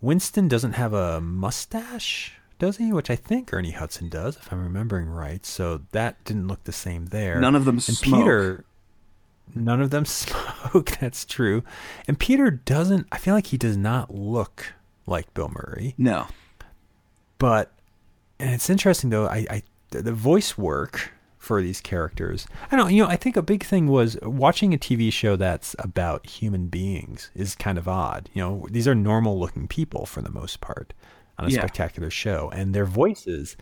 Winston doesn't have a mustache, does he? Which I think Ernie Hudson does, if I'm remembering right. So that didn't look the same there. None of them and smoke. Peter, none of them smoke. That's true. And Peter doesn't. I feel like he does not look like Bill Murray. No, But and it's interesting though. I, I the voice work for these characters. I don't. You know, I think a big thing was watching a TV show that's about human beings is kind of odd. You know, these are normal looking people for the most part on a Yeah. spectacular show, and their voices.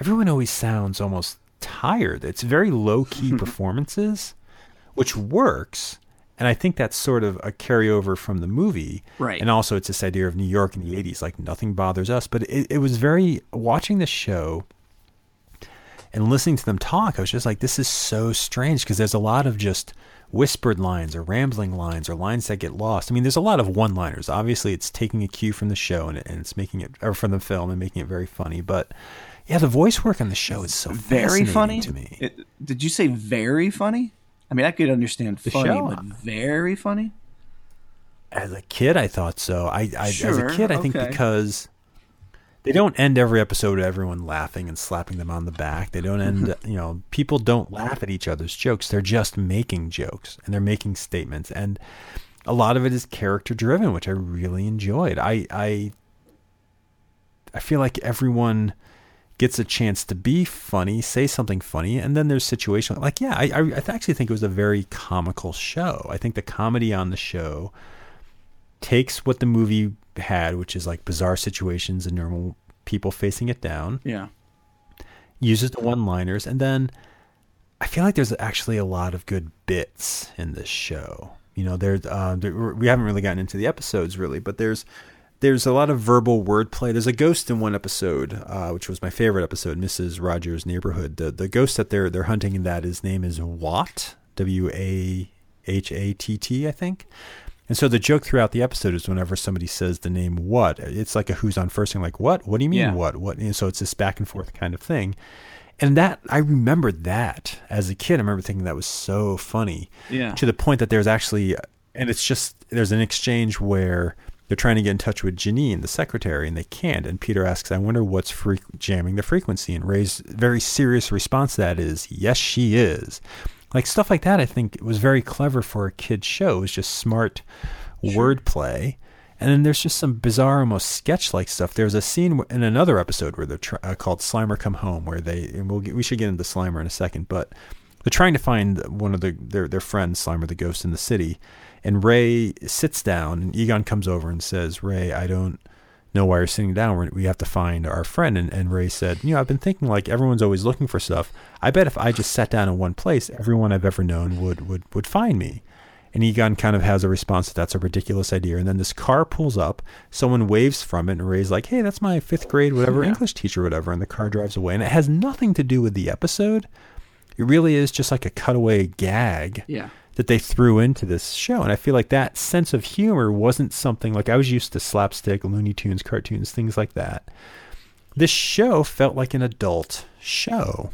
Everyone always sounds almost tired. It's very low key performances, which works. And I think that's sort of a carryover from the movie. Right. And also, it's this idea of New York in the 80s, like nothing bothers us. But it, it was very, watching the show and listening to them talk, I was just like, this is so strange because there's a lot of just whispered lines or rambling lines or lines that get lost. I mean, there's a lot of one liners. Obviously, it's taking a cue from the show and, it, and it's making it, or from the film and making it very funny. But yeah, the voice work on the show is so very fascinating funny to me. It- did you say very funny? I mean, I could understand funny, show? but very funny. As a kid, I thought so. I, I as a kid, I think because they don't end every episode with everyone laughing and slapping them on the back. They don't end, mm-hmm. you know, people don't laugh at each other's jokes. They're just making jokes and they're making statements, and a lot of it is character driven, which I really enjoyed. I I I feel like everyone gets a chance to be funny, say something funny, and then there's situations like yeah, I I, I actually think it was a very comical show. I think the comedy on the show takes what the movie had, which is like bizarre situations and normal people facing it down, Yeah. uses the one-liners, and then I feel like there's actually a lot of good bits in this show. You know, there's uh, there, we haven't really gotten into the episodes really, but there's there's a lot of verbal wordplay. There's a ghost in one episode, uh, which was my favorite episode, Mrs. Rogers' Neighborhood. The the ghost that they're they're hunting in that his name is Watt, W A H A T T, I think. And so the joke throughout the episode is whenever somebody says the name what, it's like a who's on first thing, like what? What do you mean Yeah. what? What? And so it's this back and forth kind of thing. And that I remember that as a kid. I remember thinking that was so funny. Yeah. To the point that there's actually, and it's just there's an exchange where they're trying to get in touch with Janine, the secretary, and they can't. And Peter asks, "I wonder what's fre- jamming the frequency." And Ray's very serious response to that is, "Yes, she is." Like stuff like that, I think was very clever for a kid's show. It was just smart wordplay. And then there's just some bizarre, almost sketch-like stuff. There's a scene in another episode where they're tr- uh, called "Slimer Come Home," where they and we'll get, we should get into Slimer in a second, but they're trying to find one of the, their their friends, Slimer the Ghost, in the city. And Ray sits down, and Egon comes over and says, "Ray, I don't." know why you're sitting down. We have to find our friend. And, and Ray said, you know, I've been thinking like everyone's always looking for stuff. I bet if I just sat down in one place, everyone I've ever known would, would, would find me. And Egon kind of has a response that that's a ridiculous idea. And then this car pulls up, someone waves from it, and Ray's like, hey, that's my fifth grade, whatever, yeah. English teacher, whatever. And the car drives away. And it has nothing to do with the episode. It really is just like a cutaway gag. Yeah that they threw into this show. And I feel like that sense of humor wasn't something like I was used to slapstick, Looney Tunes, cartoons, things like that. This show felt like an adult show.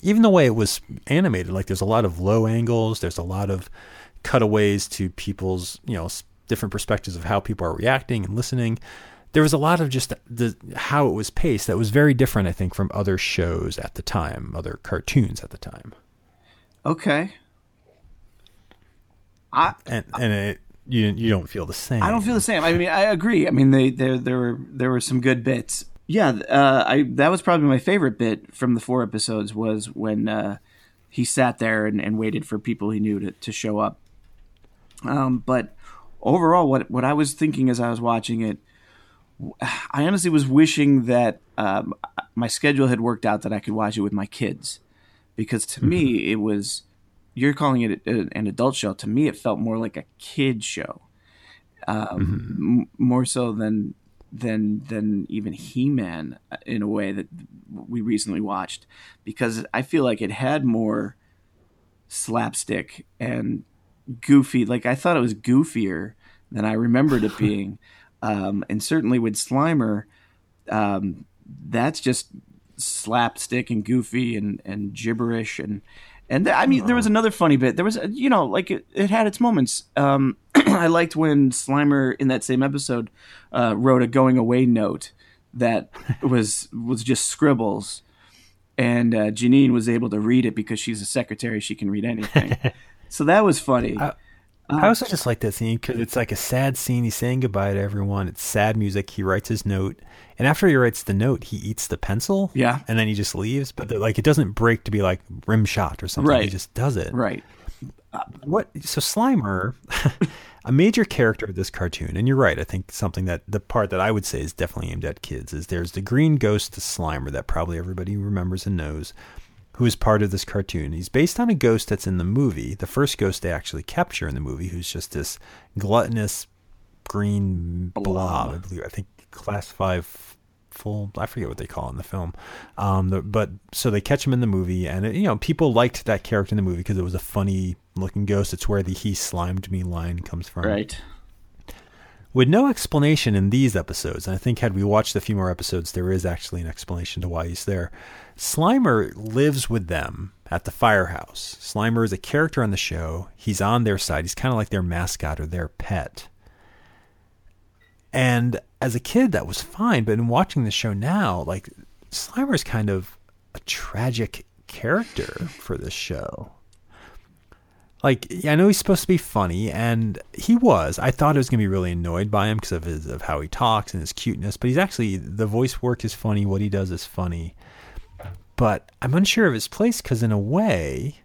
Even the way it was animated, like there's a lot of low angles, there's a lot of cutaways to people's, you know, different perspectives of how people are reacting and listening. There was a lot of just the how it was paced that was very different, I think, from other shows at the time, other cartoons at the time. Okay. I, and and it, you you don't feel the same. I don't feel the same. I mean, I agree. I mean, they, there there were there were some good bits. Yeah, uh, I that was probably my favorite bit from the four episodes was when uh, he sat there and, and waited for people he knew to, to show up. Um, but overall, what what I was thinking as I was watching it, I honestly was wishing that um, my schedule had worked out that I could watch it with my kids, because to mm-hmm. me it was you're calling it an adult show. To me, it felt more like a kid show, um, mm-hmm. m- more so than than than even He-Man uh, in a way that we recently watched, because I feel like it had more slapstick and goofy. Like I thought it was goofier than I remembered it being, um, and certainly with Slimer, um, that's just slapstick and goofy and and gibberish and and th- I mean, there was another funny bit. There was, you know, like it, it had its moments. Um, I liked when Slimer in that same episode uh, wrote a going away note that was was just scribbles, and uh, Janine was able to read it because she's a secretary; she can read anything. so that was funny. I, I also just like that scene because it's like a sad scene. He's saying goodbye to everyone. It's sad music. He writes his note, and after he writes the note, he eats the pencil. Yeah, and then he just leaves. But like, it doesn't break to be like rim shot or something. Right. He just does it. Right. Uh, what? So Slimer, a major character of this cartoon, and you're right. I think something that the part that I would say is definitely aimed at kids is there's the green ghost to Slimer that probably everybody remembers and knows who is part of this cartoon. He's based on a ghost that's in the movie, the first ghost they actually capture in the movie, who's just this gluttonous green blob. I believe. I think class five full. I forget what they call it in the film. Um, the, but so they catch him in the movie, and it, you know people liked that character in the movie because it was a funny looking ghost. It's where the "he slimed me" line comes from. Right. With no explanation in these episodes, and I think had we watched a few more episodes, there is actually an explanation to why he's there. Slimer lives with them at the firehouse. Slimer is a character on the show. He's on their side. He's kind of like their mascot or their pet. And as a kid, that was fine. But in watching the show now, like Slimer is kind of a tragic character for this show. Like I know he's supposed to be funny, and he was. I thought I was gonna be really annoyed by him because of his of how he talks and his cuteness. But he's actually the voice work is funny. What he does is funny but I'm unsure of his place because in a way,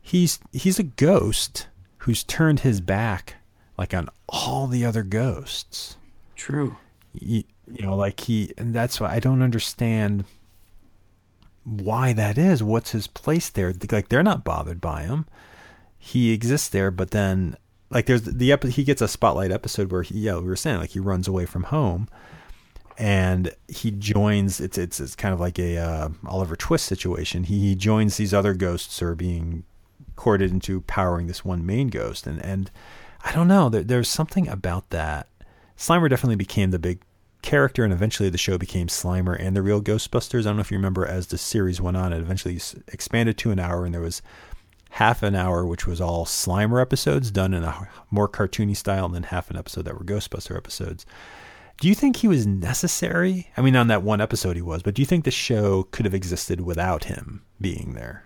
he's he's a ghost who's turned his back like on all the other ghosts. True. You, you know, like he, and that's why I don't understand why that is. What's his place there? Like they're not bothered by him. He exists there, but then like there's the epi- he gets a spotlight episode where he, yeah, we were saying like he runs away from home and he joins. It's it's it's kind of like a uh, Oliver Twist situation. He joins these other ghosts who are being courted into powering this one main ghost, and and I don't know. There, there's something about that. Slimer definitely became the big character, and eventually the show became Slimer and the Real Ghostbusters. I don't know if you remember as the series went on, it eventually expanded to an hour, and there was half an hour which was all Slimer episodes done in a more cartoony style, and then half an episode that were Ghostbuster episodes. Do you think he was necessary? I mean, on that one episode he was, but do you think the show could have existed without him being there?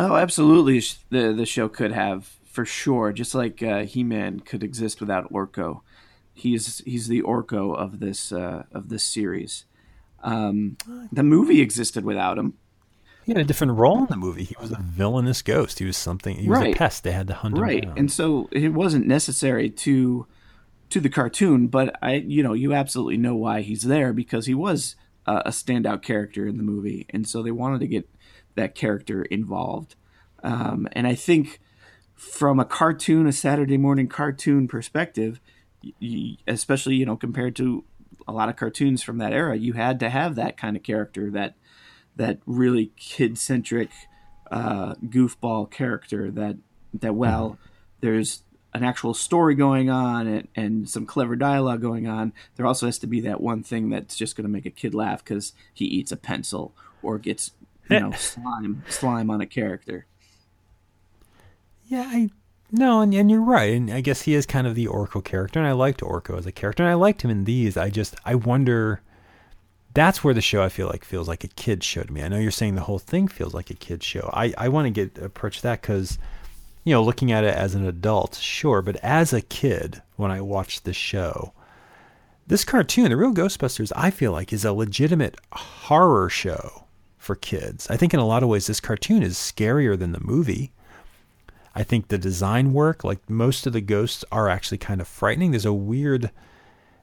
Oh, absolutely. The the show could have for sure. Just like uh, He Man could exist without Orko, He's he's the Orko of this uh, of this series. Um, the movie existed without him. He had a different role in the movie. He was a villainous ghost. He was something. He was Right. a pest. They had to hunt him right and so it wasn't necessary to to the cartoon but i you know you absolutely know why he's there because he was uh, a standout character in the movie and so they wanted to get that character involved um, and i think from a cartoon a saturday morning cartoon perspective y- y- especially you know compared to a lot of cartoons from that era you had to have that kind of character that that really kid centric uh, goofball character that that well there's an actual story going on and, and some clever dialogue going on there also has to be that one thing that's just going to make a kid laugh because he eats a pencil or gets you know slime slime on a character Yeah, I no, and, and you're right. And I guess he is kind of the Orko character, and I liked Orko as a character, and I liked him in these. I just I wonder. That's where the show I feel like feels like a kid show to me. I know you're saying the whole thing feels like a kid show. I I want to get approach that because, you know, looking at it as an adult, sure, but as a kid when I watched the show, this cartoon, the real Ghostbusters, I feel like is a legitimate horror show for kids. I think in a lot of ways this cartoon is scarier than the movie. I think the design work, like most of the ghosts are actually kind of frightening. There's a weird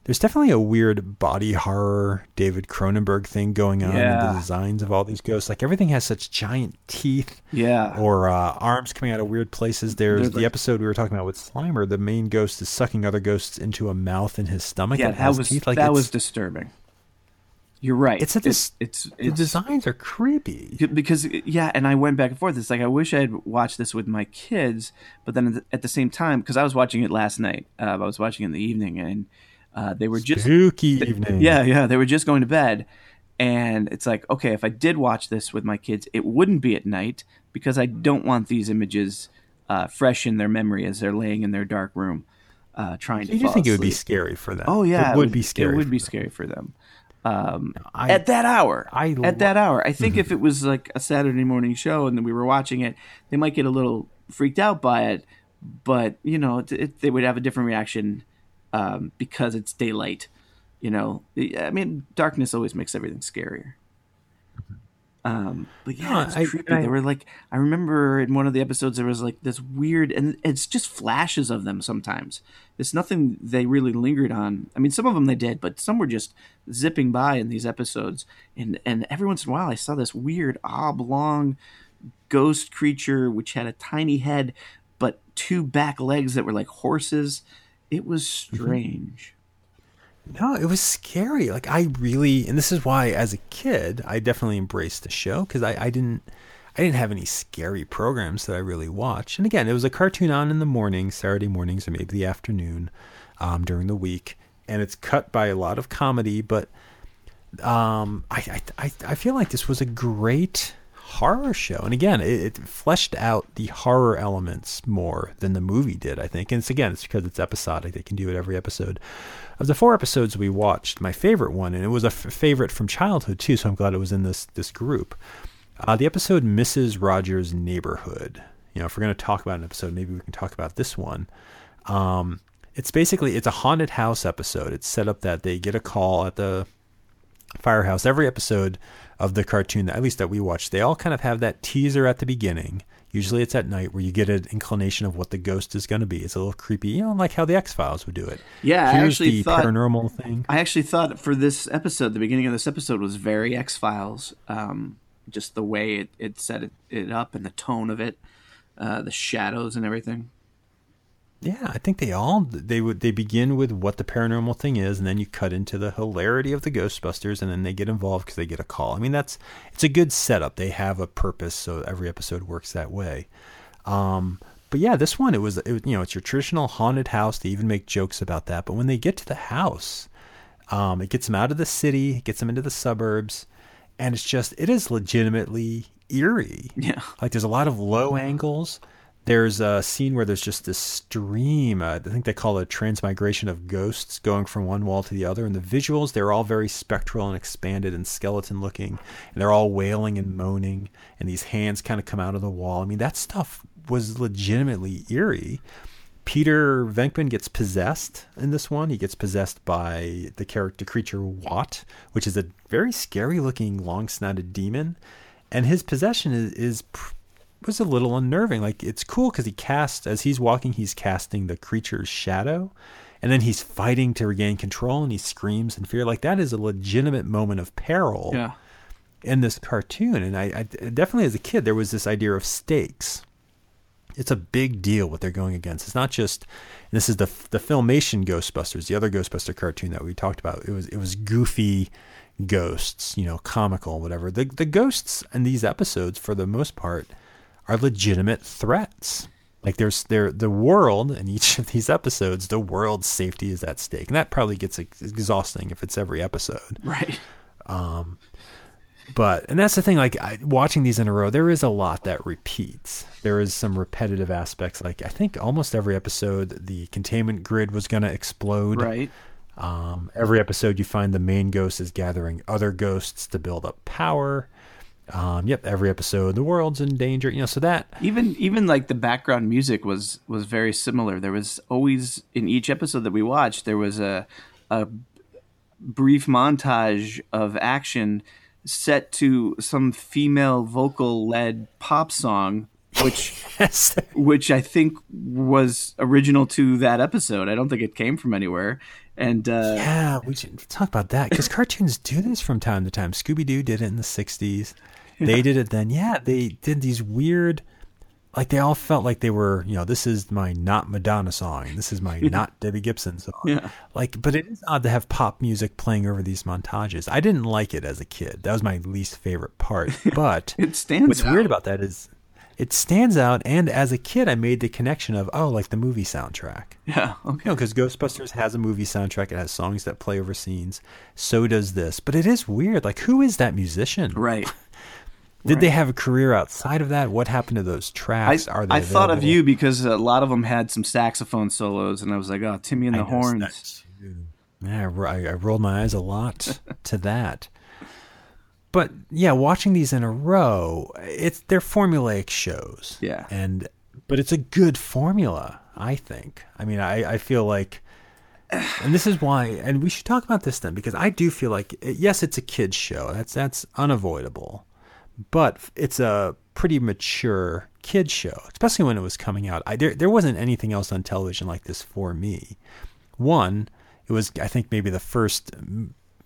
there's definitely a weird body horror David Cronenberg thing going on in Yeah. the designs of all these ghosts. Like everything has such giant teeth yeah or uh, arms coming out of weird places. There's They're the like- episode we were talking about with Slimer. The main ghost is sucking other ghosts into a mouth in his stomach. yeah that was teeth. Like that was disturbing you're right It's a dis- it's the it's designs are creepy. because yeah and i went back and forth it's like i wish i had watched this with my kids but then at the- at the same time because i was watching it last night uh, i was watching it in the evening and uh, they were just Spooky evening. yeah yeah they were just going to bed and it's like okay if i did watch this with my kids it wouldn't be at night because i don't want these images uh, fresh in their memory as they're laying in their dark room uh, trying to You think it would be scary for them? oh yeah it would be scary. it would be them. scary for them um, I- at that hour. I at lo- that hour. I think if it was like a Saturday morning show and then we were watching it, they might get a little freaked out by it. But you know, it, it, they would have a different reaction um, because it's daylight. You know, I mean, darkness always makes everything scarier. Um, but yeah, No, it's I- creepy. I- they were like, I remember in one of the episodes there was like this weird, and it's just flashes of them sometimes. It's nothing they really lingered on. I mean, some of them they did, but some were just zipping by in these episodes. And and every once in a while, I saw this weird oblong ghost creature which had a tiny head, but two back legs that were like horses. It was strange. No, it was scary. Like I really, and this is why, as a kid, I definitely embraced the show because I, I didn't, I didn't have any scary programs that I really watched. And again, it was a cartoon on in the morning, Saturday mornings, or maybe the afternoon, um, during the week, and it's cut by a lot of comedy. But um, I, I, I, I feel like this was a great horror show, and again, it, it fleshed out the horror elements more than the movie did. I think, and it's again, it's because it's episodic; they can do it every episode. Of the four episodes we watched, my favorite one, and it was a f- favorite from childhood too, so I'm glad it was in this this group. Uh, the episode Mrs. Rogers' Neighborhood. You know, if we're going to talk about an episode, maybe we can talk about this one. Um, it's basically it's a haunted house episode. It's set up that they get a call at the firehouse every episode of the cartoon at least that we watch they all kind of have that teaser at the beginning usually it's at night where you get an inclination of what the ghost is going to be it's a little creepy you know like how the x-files would do it Yeah, I here's actually the thought- paranormal thing I actually thought for this episode, the beginning of this episode was very X Files. Um, just the way it, it set it, it up and the tone of it, uh, the shadows and everything. Yeah i think they all they would they begin with what the paranormal thing is and then you cut into the hilarity of the ghostbusters and then they get involved because they get a call. I mean that's it's a good setup. They have a purpose so every episode works that way. Um but yeah this one it was it, you know it's your traditional haunted house. They even make jokes about that. But when they get to the house um it gets them out of the city it gets them into the suburbs and it's just it is legitimately eerie. Yeah. like there's a lot of low angles. There's a scene where there's just this stream. Uh, I think they call it a transmigration of ghosts going from one wall to the other. And the visuals, they're all very spectral and expanded and skeleton looking. And they're all wailing and moaning. And these hands kind of come out of the wall. I mean, that stuff was legitimately eerie. Peter Venkman gets possessed in this one. He gets possessed by the character creature Watt, which is a very scary looking long snouted demon. And his possession is, is was a little unnerving. Like it's cool because he casts as he's walking, he's casting the creature's shadow, and then he's fighting to regain control, and he screams in fear. Like that is a legitimate moment of peril. Yeah. In this cartoon, and I, I definitely as a kid there was this idea of stakes it's a big deal what they're going against. It's not just this is the the filmation Ghostbusters, the other Ghostbuster cartoon that we talked about. It was it was goofy ghosts, you know, comical, whatever. The the ghosts in these episodes, for the most part, are legitimate threats. Like there's there the world in each of these episodes, the world's safety is at stake, and that probably gets exhausting if it's every episode. Right. Um, but and that's the thing. Like I, watching these in a row, there is a lot that repeats. There is some repetitive aspects. Like I think almost every episode, the containment grid was going to explode. Right. Um, every episode, you find the main ghost is gathering other ghosts to build up power. Um, yep, every episode, the world's in danger. You know, so that even even like the background music was was very similar. There was always in each episode that we watched, there was a a brief montage of action set to some female vocal led pop song which yes. which I think was original to that episode. I don't think it came from anywhere. And uh, yeah, we should talk about that because cartoons do this from time to time. Scooby Doo did it in the '60s. They did it then. Yeah, they did these weird like they all felt like they were, you know, this is my not Madonna song, this is my not Debbie Gibson song. Yeah. Like, but it is odd to have pop music playing over these montages. I didn't like it as a kid. That was my least favorite part. But it stands. What's out. weird about that is it stands out. And as a kid, I made the connection of oh, like the movie soundtrack. Yeah. Okay. You know, because Ghostbusters has a movie soundtrack. It has songs that play over scenes. So does this. But it is weird. Like, who is that musician? Right. Did right. they have a career outside of that? What happened to those tracks? I, Are they I thought of you because a lot of them had some saxophone solos, and I was like, oh, Timmy and the Horns. Yeah, I, I rolled my eyes a lot to that. But yeah, watching these in a row, it's they're formulaic shows. Yeah, and but it's a good formula. I think. I mean, I, I feel like and this is why and we should talk about this then because i do feel like yes it's a kids show that's that's unavoidable but it's a pretty mature kids show, especially when it was coming out. I, there, there wasn't anything else on television like this for me. One, it was I think maybe the first,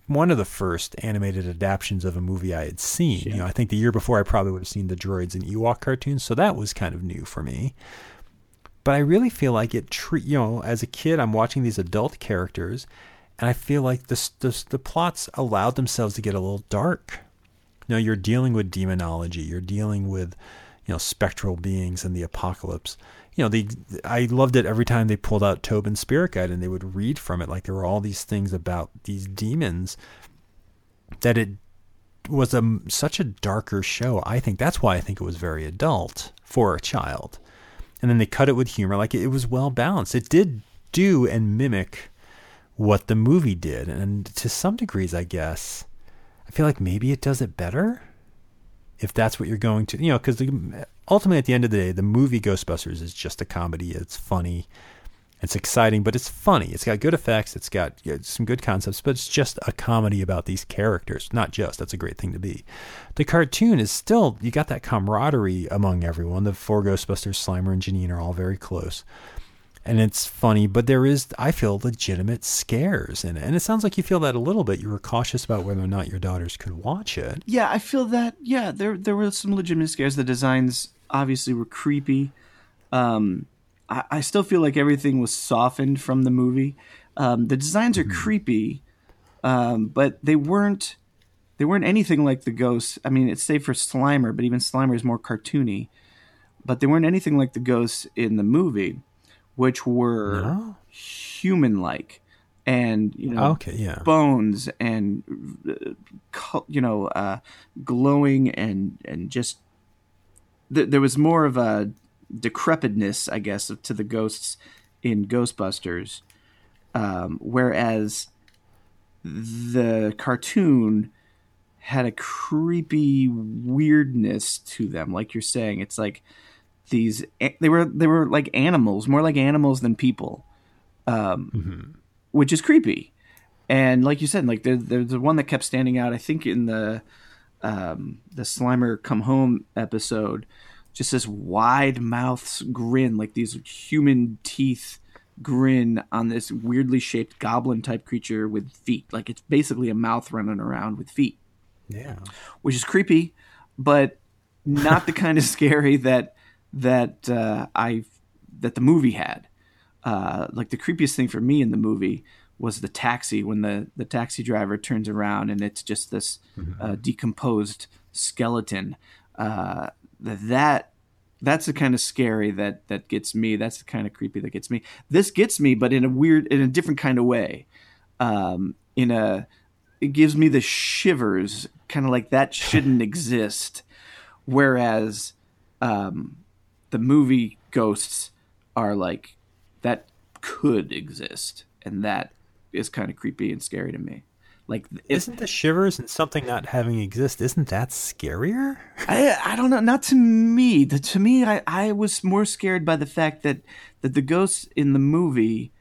one of the first animated adaptations of a movie I had seen. You know, I think the year before I probably would have seen the Droids and Ewok cartoons, so that was kind of new for me. But I really feel like it. Treat you know, as a kid, I'm watching these adult characters, and I feel like the the, the plots allowed themselves to get a little dark you know, you're dealing with demonology. You're dealing with, you know, spectral beings and the apocalypse. You know, the I loved it every time they pulled out Tobin's Spirit Guide and they would read from it. Like there were all these things about these demons that it was a such a darker show. I think that's why I think it was very adult for a child. And then they cut it with humor. Like it, it was well balanced. It did do and mimic what the movie did, and to some degrees, I guess I feel like maybe it does it better if that's what you're going to, you know, because ultimately at the end of the day, the movie Ghostbusters is just a comedy. It's funny, it's exciting, but it's funny. It's got good effects, it's got some good concepts, but it's just a comedy about these characters. Not just, that's a great thing to be. The cartoon is still, you got that camaraderie among everyone. The four Ghostbusters, Slimer and Janine, are all very close and it's funny, but there is, I feel, legitimate scares in it. And it sounds like you feel that a little bit. You were cautious about whether or not your daughters could watch it. Yeah, I feel that. Yeah, there there were some legitimate scares. The designs obviously were creepy. Um, I, I still feel like everything was softened from the movie. Um, the designs are mm-hmm. creepy, um, but they weren't they weren't anything like the ghosts. I mean, it's safe for Slimer, but even Slimer is more cartoony. But they weren't anything like the ghosts in the movie which were no? human like and you know okay, yeah. bones and uh, you know uh, glowing and and just th- there was more of a decrepitness i guess to the ghosts in ghostbusters um, whereas the cartoon had a creepy weirdness to them like you're saying it's like these they were they were like animals, more like animals than people, um, Mm-hmm. which is creepy. And like you said, like there, there's the one that kept standing out. I think in the um, the Slimer Come Home episode, just this wide mouth's grin, like these human teeth grin on this weirdly shaped goblin type creature with feet. Like it's basically a mouth running around with feet Yeah. which is creepy, but not the kind of scary that that uh, I that the movie had. Uh, like the creepiest thing for me in the movie was the taxi when the the taxi driver turns around and it's just this uh, decomposed skeleton. Uh, that that's the kind of scary that that gets me. That's the kind of creepy that gets me. This gets me, but in a weird, in a different kind of way. Um, in a, it gives me the shivers, kind of like that shouldn't exist. Whereas, um, the movie ghosts are like that could exist, and that is kind of creepy and scary to me. Like, if, Isn't the shivers and something not having exist? Isn't that scarier? I I don't know. Not to me. The, to me, I, I was more scared by the fact that that the ghosts in the movie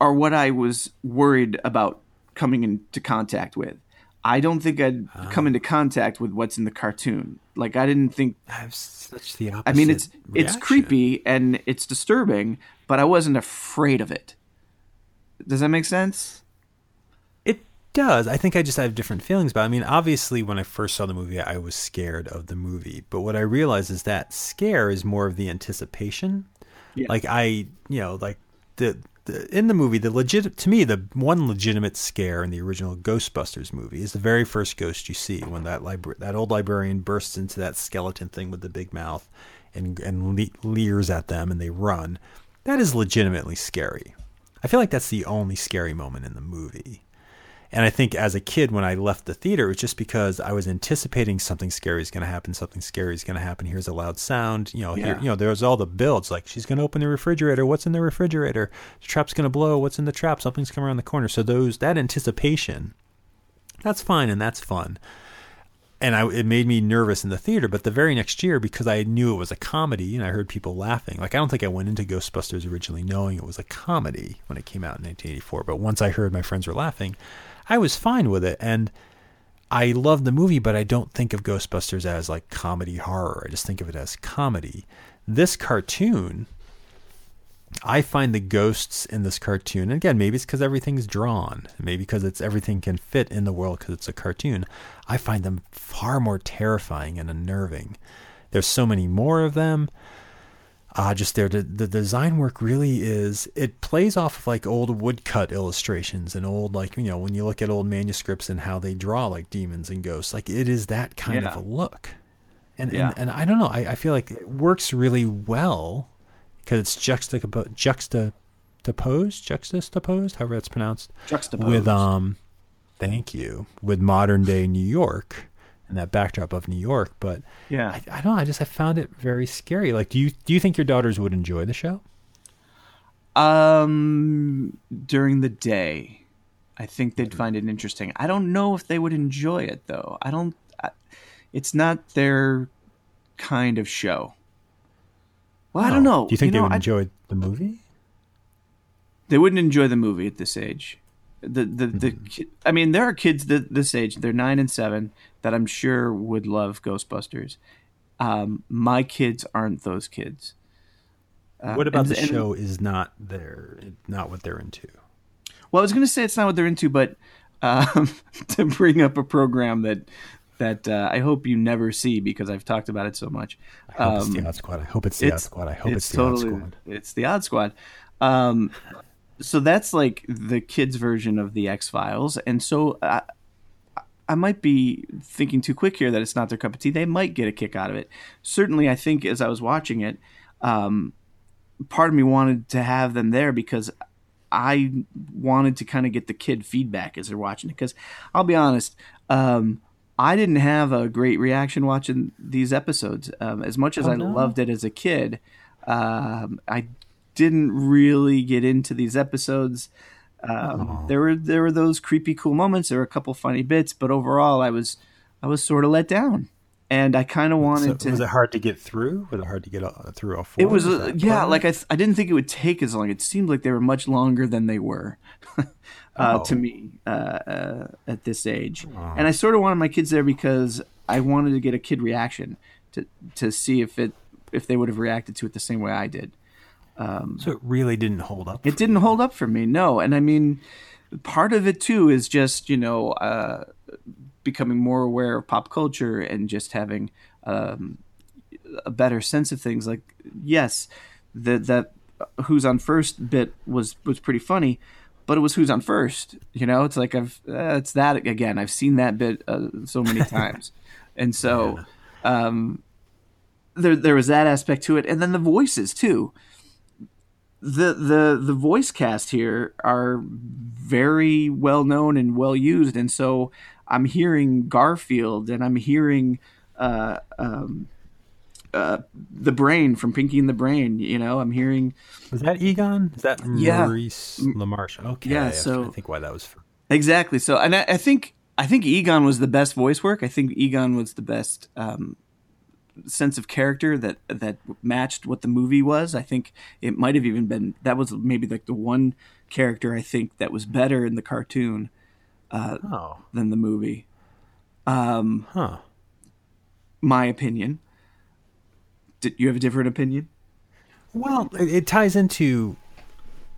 are what I was worried about coming into contact with. I don't think I'd come into oh. contact with what's in the cartoon. Like I didn't think. I have such the opposite. I mean, it's it's creepy and it's disturbing, but I wasn't afraid of it. Does that make sense? It does. I think I just have different feelings. But I mean, obviously, when I first saw the movie, I was scared of the movie. But what I realized is that scare is more of the anticipation. Yeah. Like I, you know, like the, in the movie, the legit to me, the one legitimate scare in the original Ghostbusters movie is the very first ghost you see when that libra- that old librarian bursts into that skeleton thing with the big mouth and and le- leers at them and they run. That is legitimately scary. I feel like that's the only scary moment in the movie. And I think as a kid, when I left the theater, it was just because I was anticipating something scary is going to happen. Something scary is going to happen. Here's a loud sound. You know, here, you know, there's all the builds like she's going to open the refrigerator. What's in the refrigerator? The trap's going to blow. What's in the trap? Something's coming around the corner. So those that anticipation, that's fine and that's fun. And I, it made me nervous in the theater. But the very next year, because I knew it was a comedy and I heard people laughing, like I don't think I went into Ghostbusters originally knowing it was a comedy when it came out in 1984. But once I heard my friends were laughing, I was fine with it. And I love the movie, but I don't think of Ghostbusters as like comedy horror. I just think of it as comedy. This cartoon, I find the ghosts in this cartoon, and again, maybe it's because everything's drawn, maybe because it's everything can fit in the world because it's a cartoon. I find them far more terrifying and unnerving. There's so many more of them. Uh, just there, the, the design work really is. It plays off of like old woodcut illustrations and old, like you know, when you look at old manuscripts and how they draw like demons and ghosts, like it is that kind Yeah. of a look. And, Yeah. and and I don't know. I, I feel like it works really well because it's juxtaposed, juxta, juxtaposed, juxtaposed, however that's pronounced, Juxtaposed. with um, thank you, with modern day New York and that backdrop of New York. But Yeah. I, I don't know. I just I found it very scary. Like, do you do you think your daughters would enjoy the show? Um, during the day, I think they'd find it interesting. I don't know if they would enjoy it though. I don't. I, it's not their kind of show. Well, I don't know. Do you think know, they would I- enjoy the movie? They wouldn't enjoy the movie at this age. The the the. Mm-hmm. I mean, there are kids that this age. They're nine and seven that I'm sure would love Ghostbusters. Um, my kids aren't those kids. Uh, what about and- the and- show is not their not what they're into? Well, I was going to say it's not what they're into, but um, to bring up a program that that uh, I hope you never see because I've talked about it so much. I hope it's Um, the Odd Squad. I hope it's the Odd Squad. I hope it's, the totally Odd Squad. it's the Odd Squad. Um, so that's like the kids' version of the X Files, and so I, I might be thinking too quick here that it's not their cup of tea. They might get a kick out of it. Certainly, I think as I was watching it, um, part of me wanted to have them there because I wanted to kind of get the kid feedback as they're watching it. Because I'll be honest, um, I didn't have a great reaction watching these episodes. Um, as much as Oh, I no? loved it as a kid, um, I didn't really get into these episodes. Um, there were there were those creepy cool moments. There were a couple funny bits, but overall, I was I was sort of let down. and I kind of wanted So, to. was it hard to get through? Was it hard to get through all four? It was, uh, yeah, part like? I, th- I didn't think it would take as long. It seemed like they were much longer than they were uh, Oh. to me uh, uh, at this age. And I sort of wanted my kids there because I wanted to get a kid reaction to to see if it if they would have reacted to it the same way I did. So it really didn't hold up. It didn't hold up for me, no. And I mean, part of it too is just you know uh, becoming more aware of pop culture and just having um, a better sense of things. Like, yes, that that who's on first bit was was pretty funny, but it was who's on first. You know, it's like I've uh, it's that again. I've seen that bit uh, so many times, and so. Um, there, there was that aspect to it, and then the voices too the the the voice cast here are very well known and well used, and so I'm hearing Garfield and I'm hearing uh, um, uh, the Brain from Pinky and the Brain. You know, I'm hearing Is that Egon? Is that Yeah. Maurice LaMarche? Okay. Yeah, so- I think why that was. For, exactly. So, and I, I think I think Egon was the best voice work. I think Egon was the best um, sense of character that that matched what the movie was. I think it might have even been that was maybe like the one character I think that was better in the cartoon oh, than the movie. Um, huh. my opinion. Did you have a different opinion? Well, it, it ties into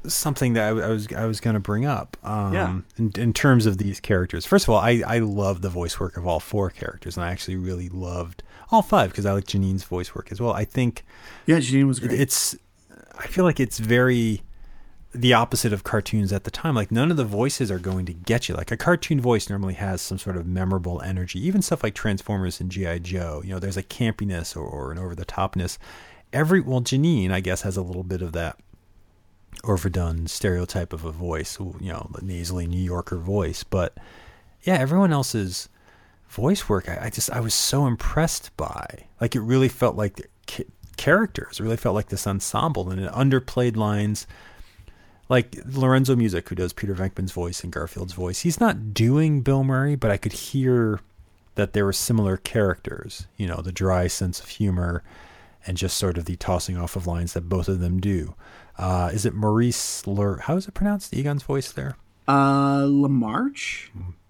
something that I, I was I was going to bring up. Um, Yeah. In, in terms of these characters, first of all, I I love the voice work of all four characters, and I actually really loved all five because I like Janine's voice work as well. I think Yeah, Janine was it- it's I feel like it's very the opposite of cartoons at the time. Like none of the voices are going to get you. Like a cartoon voice normally has some sort of memorable energy. Even stuff like Transformers and GI Joe, you know, there's a campiness or, or an over the topness. Every well, Janine, I guess, has a little bit of that overdone stereotype of a voice, you know, the nasally New Yorker voice. But yeah, everyone else's voice work, I, I just I was so impressed by. Like it really felt like ca- characters. It really felt like this ensemble, and it underplayed lines. Like Lorenzo Music, who does Peter Venkman's voice and Garfield's voice, he's not doing Bill Murray, but I could hear that there were similar characters. You know, the dry sense of humor, and just sort of the tossing off of lines that both of them do. Uh, is it Maurice Lur? How is it pronounced? Egon's voice there. uh Lamarche.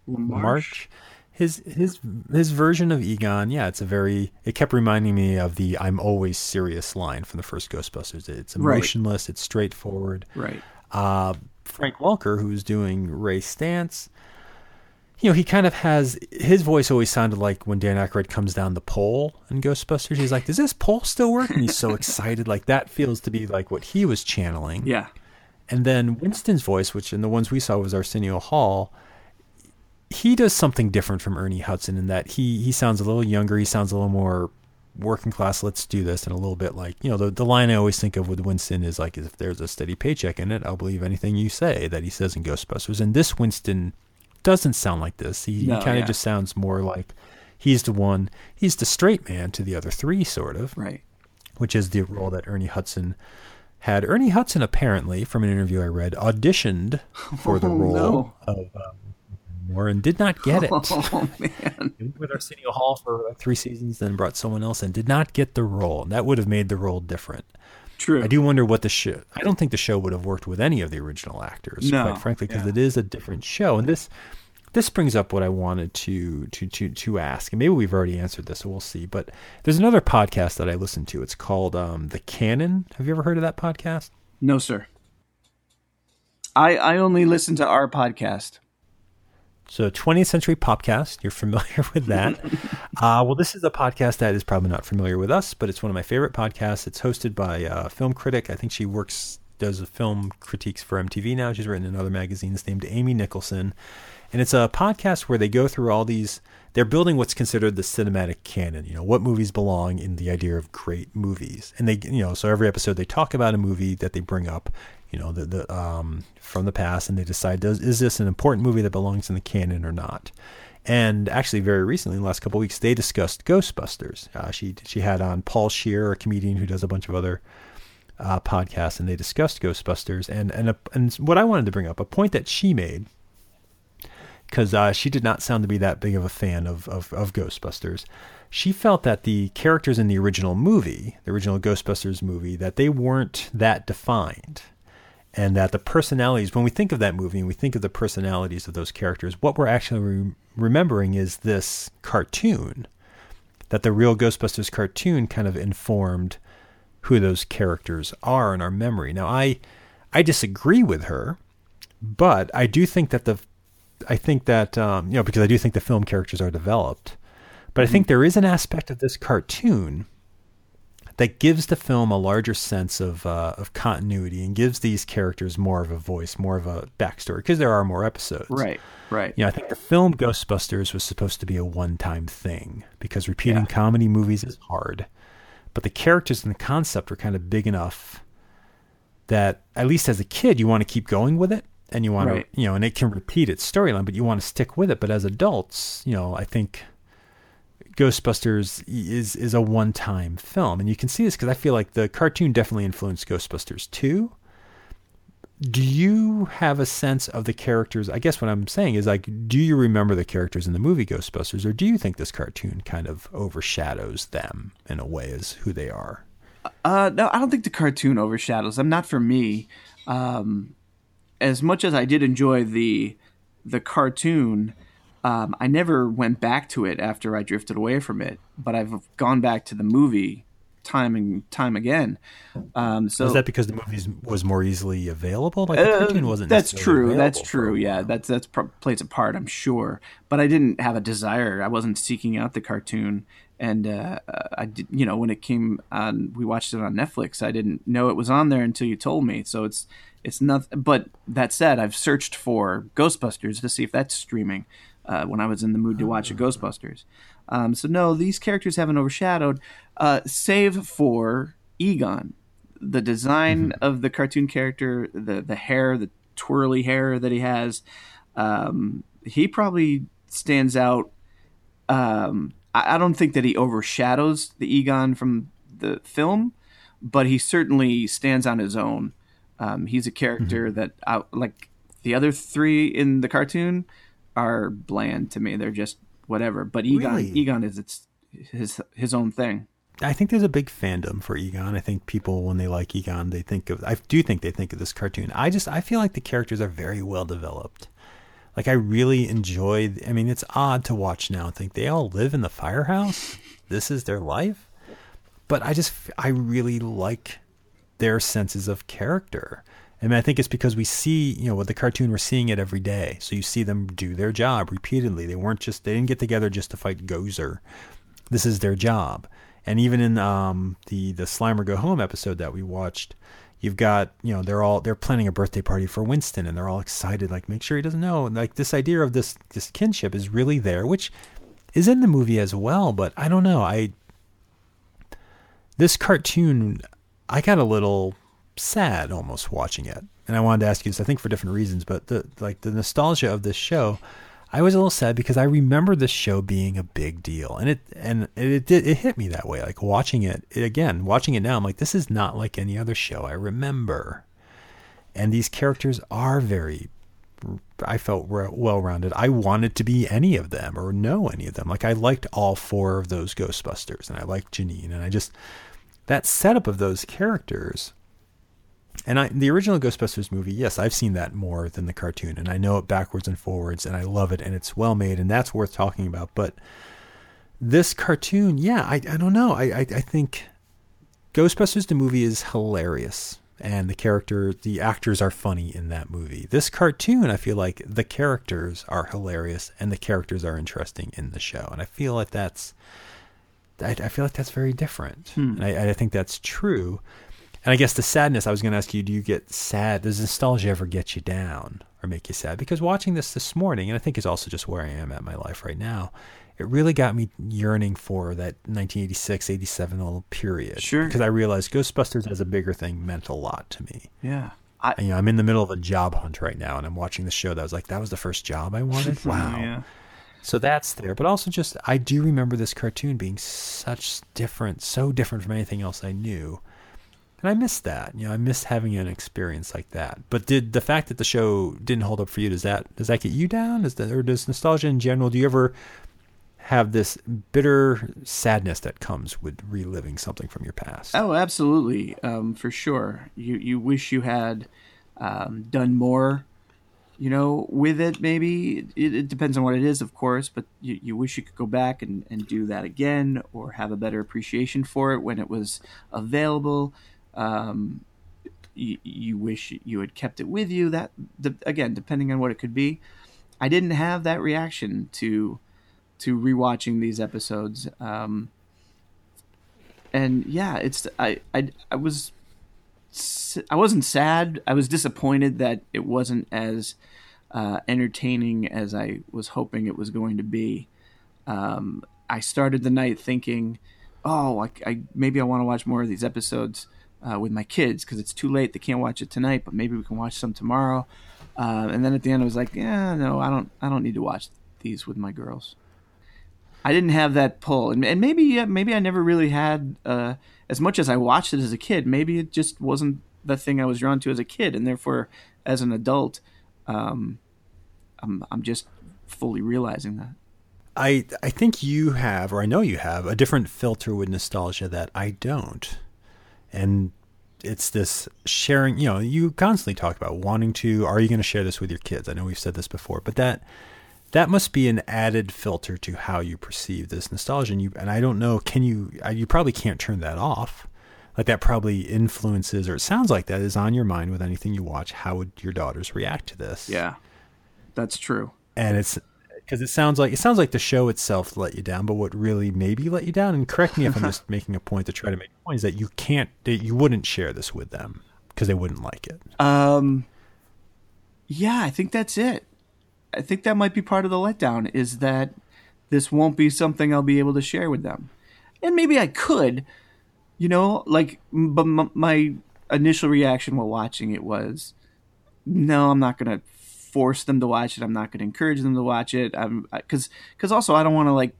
Lamarche. March. His his his version of Egon, yeah, it's a very. It kept reminding me of the "I'm always serious" line from the first Ghostbusters. It's Right. emotionless, it's straightforward. Right. Uh, Frank Welker, who's doing Ray Stantz, you know, he kind of has his voice always sounded like when Dan Aykroyd comes down the pole in Ghostbusters. He's like, "Does this pole still work?" And he's so excited. Like that feels to be like what he was channeling. Yeah. And then Winston's voice, which in the ones we saw was Arsenio Hall, he does something different from Ernie Hudson in that he he sounds a little younger. He sounds a little more working class. Let's do this, and a little bit like you know the the line I always think of with Winston is like if there's a steady paycheck in it, I'll believe anything you say that he says in Ghostbusters. And this Winston doesn't sound like this. He, No, he kind of yeah. just sounds more like he's the one. He's the straight man to the other three, sort of Right. which is the role that Ernie Hudson had. Ernie Hudson apparently, from an interview I read, auditioned for the Oh, role no. of um, Moore and did not get it. Oh man. He with Arsenio Hall for like three seasons, then brought someone else and did not get the role. And that would have made the role different. True. I do wonder what the show. I don't think the show would have worked with any of the original actors, No, quite frankly, because yeah. it is a different show. And this this brings up what I wanted to to to to ask, and maybe we've already answered this, so we'll see. But there's another podcast that I listen to. It's called um, The Canon. Have you ever heard of that podcast? No, sir. I I only listen to our podcast. So 20th Century Popcast, you're familiar with that. uh, well, this is a podcast that is probably not familiar with us, but it's one of my favorite podcasts. It's hosted by a film critic. I think she works, does film critiques for MTV now. She's written in other magazines named Amy Nicholson. And it's a podcast where they go through all these, they're building what's considered the cinematic canon, you know, what movies belong in the idea of great movies. And they, you know, so every episode they talk about a movie that they bring up, you know, the, the um, from the past, and they decide does is this an important movie that belongs in the canon or not. And actually, very recently, in the last couple weeks, they discussed Ghostbusters. Uh, she she had on Paul Scheer, a comedian who does a bunch of other uh, podcasts, and they discussed Ghostbusters. And and a, and what I wanted to bring up, a point that she made, because uh, she did not sound to be that big of a fan of, of of Ghostbusters. she felt that the characters in the original movie, the original Ghostbusters movie, that they weren't that defined. And that the personalities, when we think of that movie and we think of the personalities of those characters, what we're actually re- remembering is this cartoon. That the real Ghostbusters cartoon kind of informed who those characters are in our memory. Now, I, I disagree with her, but I do think that the, I think that um, you know because I do think the film characters are developed but I think there is an aspect of this cartoon that gives the film a larger sense of uh, of continuity and gives these characters more of a voice, more of a backstory because there are more episodes. Right, right. You know, I think the film Ghostbusters was supposed to be a one time thing because repeating yeah. comedy movies is hard, but the characters and the concept are kind of big enough that at least as a kid you want to keep going with it and you want right. to you know and it can repeat its storyline but you want to stick with it but as adults you know i think Ghostbusters is is a one time film, and you can see this because I feel like the cartoon definitely influenced Ghostbusters too. Do you have a sense of the characters? I guess what I'm saying is like, do you remember the characters in the movie Ghostbusters, or do you think this cartoon kind of overshadows them in a way as who they are? Uh, no, I don't think the cartoon overshadows them. Not for me. Um, as much as I did enjoy the the cartoon, um, I never went back to it after I drifted away from it, but I've gone back to the movie time and time again. Um, so is that because the movie was more easily available? Like the uh, cartoon wasn't. That's true. That's true. Yeah, that's that's plays a part. I'm sure, but I didn't have a desire. I wasn't seeking out the cartoon, and uh, I did. You know, when it came on, we watched it on Netflix. I didn't know it was on there until you told me. So it's it's not. But that said, I've searched for Ghostbusters to see if that's streaming uh, when I was in the mood to watch a Ghostbusters. Um, so no, these characters haven't overshadowed, uh, save for Egon. The design mm-hmm. of the cartoon character, the the hair, the twirly hair that he has, um, he probably stands out. Um, I, I don't think that he overshadows the Egon from the film, but he certainly stands on his own. Um, he's a character mm-hmm. that, I, like the other three in the cartoon, are bland to me. They're just whatever. But Egon, really? Egon is its his his own thing. I think there's a big fandom for Egon. I think people when they like Egon, they think of I do think they think of this cartoon. I just I feel like the characters are very well developed. Like I really enjoy I mean it's odd to watch now and think they all live in the firehouse. This is their life. But I just I really like their senses of character. Mean, I think it's because we see, you know, with the cartoon, we're seeing it every day. So you see them do their job repeatedly. They weren't just, they didn't get together just to fight Gozer. This is their job. And even in um, the the Slimer Go Home episode that we watched, you've got, you know, they're all they're planning a birthday party for Winston, and they're all excited, like make sure he doesn't know. And like this idea of this this kinship is really there, which is in the movie as well. But I don't know, I this cartoon, I got a little sad almost watching it. And I wanted to ask you this, I think for different reasons, but the like the nostalgia of this show, I was a little sad because I remember this show being a big deal, and it and it did, it hit me that way. Like watching it, it again, watching it now, I'm like, this is not like any other show I remember. And these characters are very, I felt well rounded. I wanted to be any of them or know any of them. Like I liked all four of those Ghostbusters, and I liked Janine, and I just that setup of those characters and I, the original Ghostbusters movie, yes, I've seen that more than the cartoon, and I know it backwards and forwards, and I love it, and it's well made, and that's worth talking about. But this cartoon, yeah, I, I don't know. I, I, I think Ghostbusters the movie is hilarious, and the character, the actors are funny in that movie. This cartoon, I feel like the characters are hilarious, and the characters are interesting in the show, and I feel like that's, I, I feel like that's very different, hmm. and I, I think that's true and I guess the sadness, I was going to ask you, do you get sad? Does nostalgia ever get you down or make you sad? Because watching this this morning, and I think it's also just where I am at my life right now, it really got me yearning for that 1986, 87 little period. Sure. Because I realized Ghostbusters as a bigger thing meant a lot to me. Yeah. I, and, you know, I'm in the middle of a job hunt right now, and I'm watching the show that was like, that was the first job I wanted. Wow. yeah. So that's there. But also just, I do remember this cartoon being such different, so different from anything else I knew and I miss that. You know, I miss having an experience like that. But did the fact that the show didn't hold up for you does that does that get you down? Is that or does nostalgia in general? Do you ever have this bitter sadness that comes with reliving something from your past. Oh, absolutely, um, for sure. You you wish you had um, done more, you know, with it. Maybe it, it, depends on what it is, of course. But you, you wish you could go back and, and do that again, or have a better appreciation for it when it was available. Um, you, you wish you had kept it with you. That again, depending on what it could be. I didn't have that reaction to to rewatching these episodes. Um, and yeah, it's I, I I was I wasn't sad. I was disappointed that it wasn't as uh, entertaining as I was hoping it was going to be. Um, I started the night thinking, "Oh, I, I maybe I want to watch more of these episodes uh, with my kids because it's too late. They can't watch it tonight, but maybe we can watch some tomorrow." Uh, and then at the end, I was like, "Yeah, no, I don't. I don't need to watch these with my girls." I didn't have that pull, and, and maybe maybe I never really had uh, as much as I watched it as a kid. Maybe it just wasn't the thing I was drawn to as a kid, and therefore, as an adult, um, I'm I'm just fully realizing that. I I think you have, or I know you have, a different filter with nostalgia that I don't, and it's this sharing. You know, you constantly talk about wanting to. Are you going to share this with your kids? I know we've said this before, but that that must be an added filter to how you perceive this nostalgia. And you and I don't know, can you? Uh, you probably can't turn that off. Like that probably influences, or it sounds like that is on your mind with anything you watch. How would your daughters react to this? Yeah, that's true. And it's because it sounds like it sounds like the show itself let you down, but what really maybe let you down, and correct me if I'm just making a point to try to make a point, is that you can't, that you wouldn't share this with them because they wouldn't like it. Um, yeah, I think that's it. I think that might be part of the letdown is that this won't be something I'll be able to share with them. And maybe I could, you know, like, but my initial reaction while watching it was, no, I'm not going to force them to watch it. I'm not going to encourage them to watch it. I'm because because also I don't want to like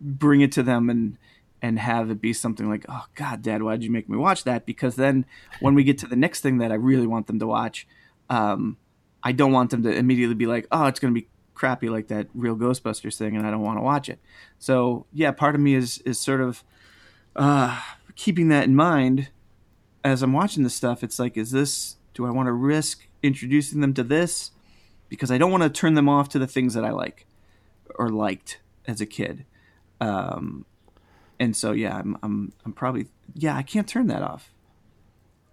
bring it to them and and have it be something like, oh God, Dad, why did you make me watch that? Because then when we get to the next thing that I really want them to watch, um, I don't want them to immediately be like, oh, it's going to be crappy like that real Ghostbusters thing, and I don't want to watch it. So yeah, part of me is is sort of uh, keeping that in mind as I'm watching this stuff. It's like, is this? Do I want to risk introducing them to this? Because I don't want to turn them off to the things that I like or liked as a kid. Um, and so yeah, I'm I'm I'm probably yeah, I can't turn that off.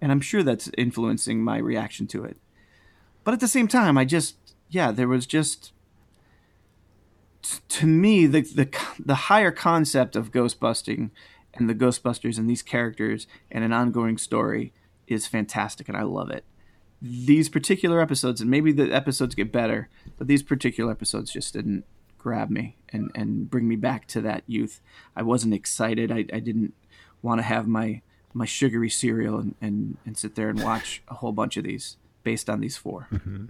And I'm sure that's influencing my reaction to it. But at the same time, I just yeah, there was just to me the the the higher concept of ghost busting and the Ghostbusters and these characters and an ongoing story is fantastic, and I love it. These particular episodes, and maybe the episodes get better, but these particular episodes just didn't grab me and, and bring me back to that youth. I wasn't excited. I, I didn't want to have my my sugary cereal and, and, and sit there and watch a whole bunch of these based on these 4 mm-hmm.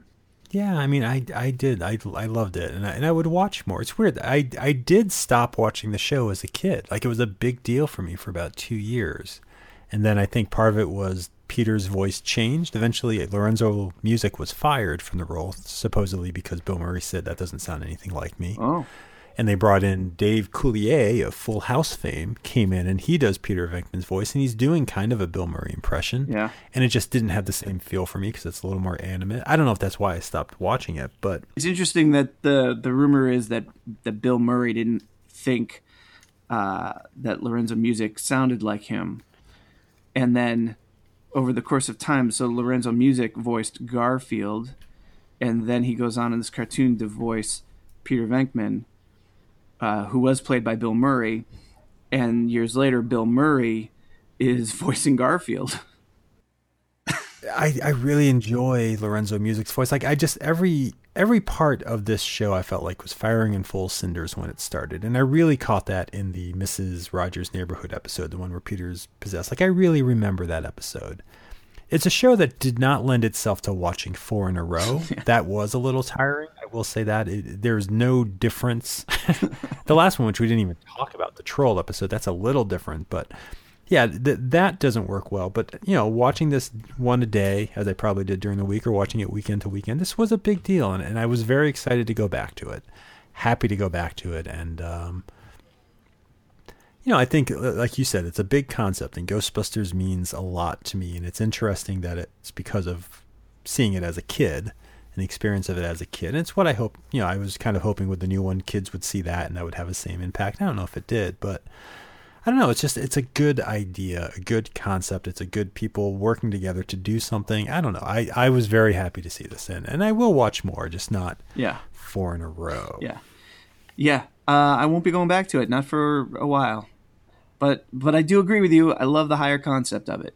Yeah, I mean, I, I did. I, I loved it, and I, and I would watch more. It's weird. I, I did stop watching the show as a kid. Like, it was a big deal for me for about two years. And then I think part of it was Peter's voice changed. Eventually, Lorenzo Music was fired from the role, supposedly because Bill Murray said that doesn't sound anything like me. Oh and they brought in Dave Coulier of Full House fame, came in and he does Peter Venkman's voice, and he's doing kind of a Bill Murray impression. Yeah. And it just didn't have the same feel for me because it's a little more animate. I don't know if that's why I stopped watching it, but it's interesting that the the rumor is that that Bill Murray didn't think uh, that Lorenzo Music sounded like him, and then over the course of time, so Lorenzo Music voiced Garfield, and then he goes on in this cartoon to voice Peter Venkman uh, who was played by Bill Murray, and years later, Bill Murray is voicing Garfield. I, I really enjoy Lorenzo Music's voice. Like I just every every part of this show I felt like was firing in full cinders when it started, and I really caught that in the Mrs. Rogers Neighborhood episode, the one where Peter's possessed. Like I really remember that episode. It's a show that did not lend itself to watching four in a row. yeah. That was a little tiring. I will say that it, there's no difference. the last one, which we didn't even talk about, the troll episode, that's a little different, but yeah, th- that doesn't work well. But you know, watching this one a day, as I probably did during the week, or watching it weekend to weekend, this was a big deal, and, and I was very excited to go back to it. Happy to go back to it, and um, you know, I think, like you said, it's a big concept, and Ghostbusters means a lot to me. And it's interesting that it's because of seeing it as a kid and the experience of it as a kid. And it's what I hope, you know, I was kind of hoping with the new one, kids would see that and that would have the same impact. I don't know if it did, but I don't know. It's just, it's a good idea, a good concept. It's a good people working together to do something. I don't know. I, I was very happy to see this in, and I will watch more, just not Yeah. four in a row. Yeah. Yeah. Uh, I won't be going back to it, not for a while. But but I do agree with you. I love the higher concept of it.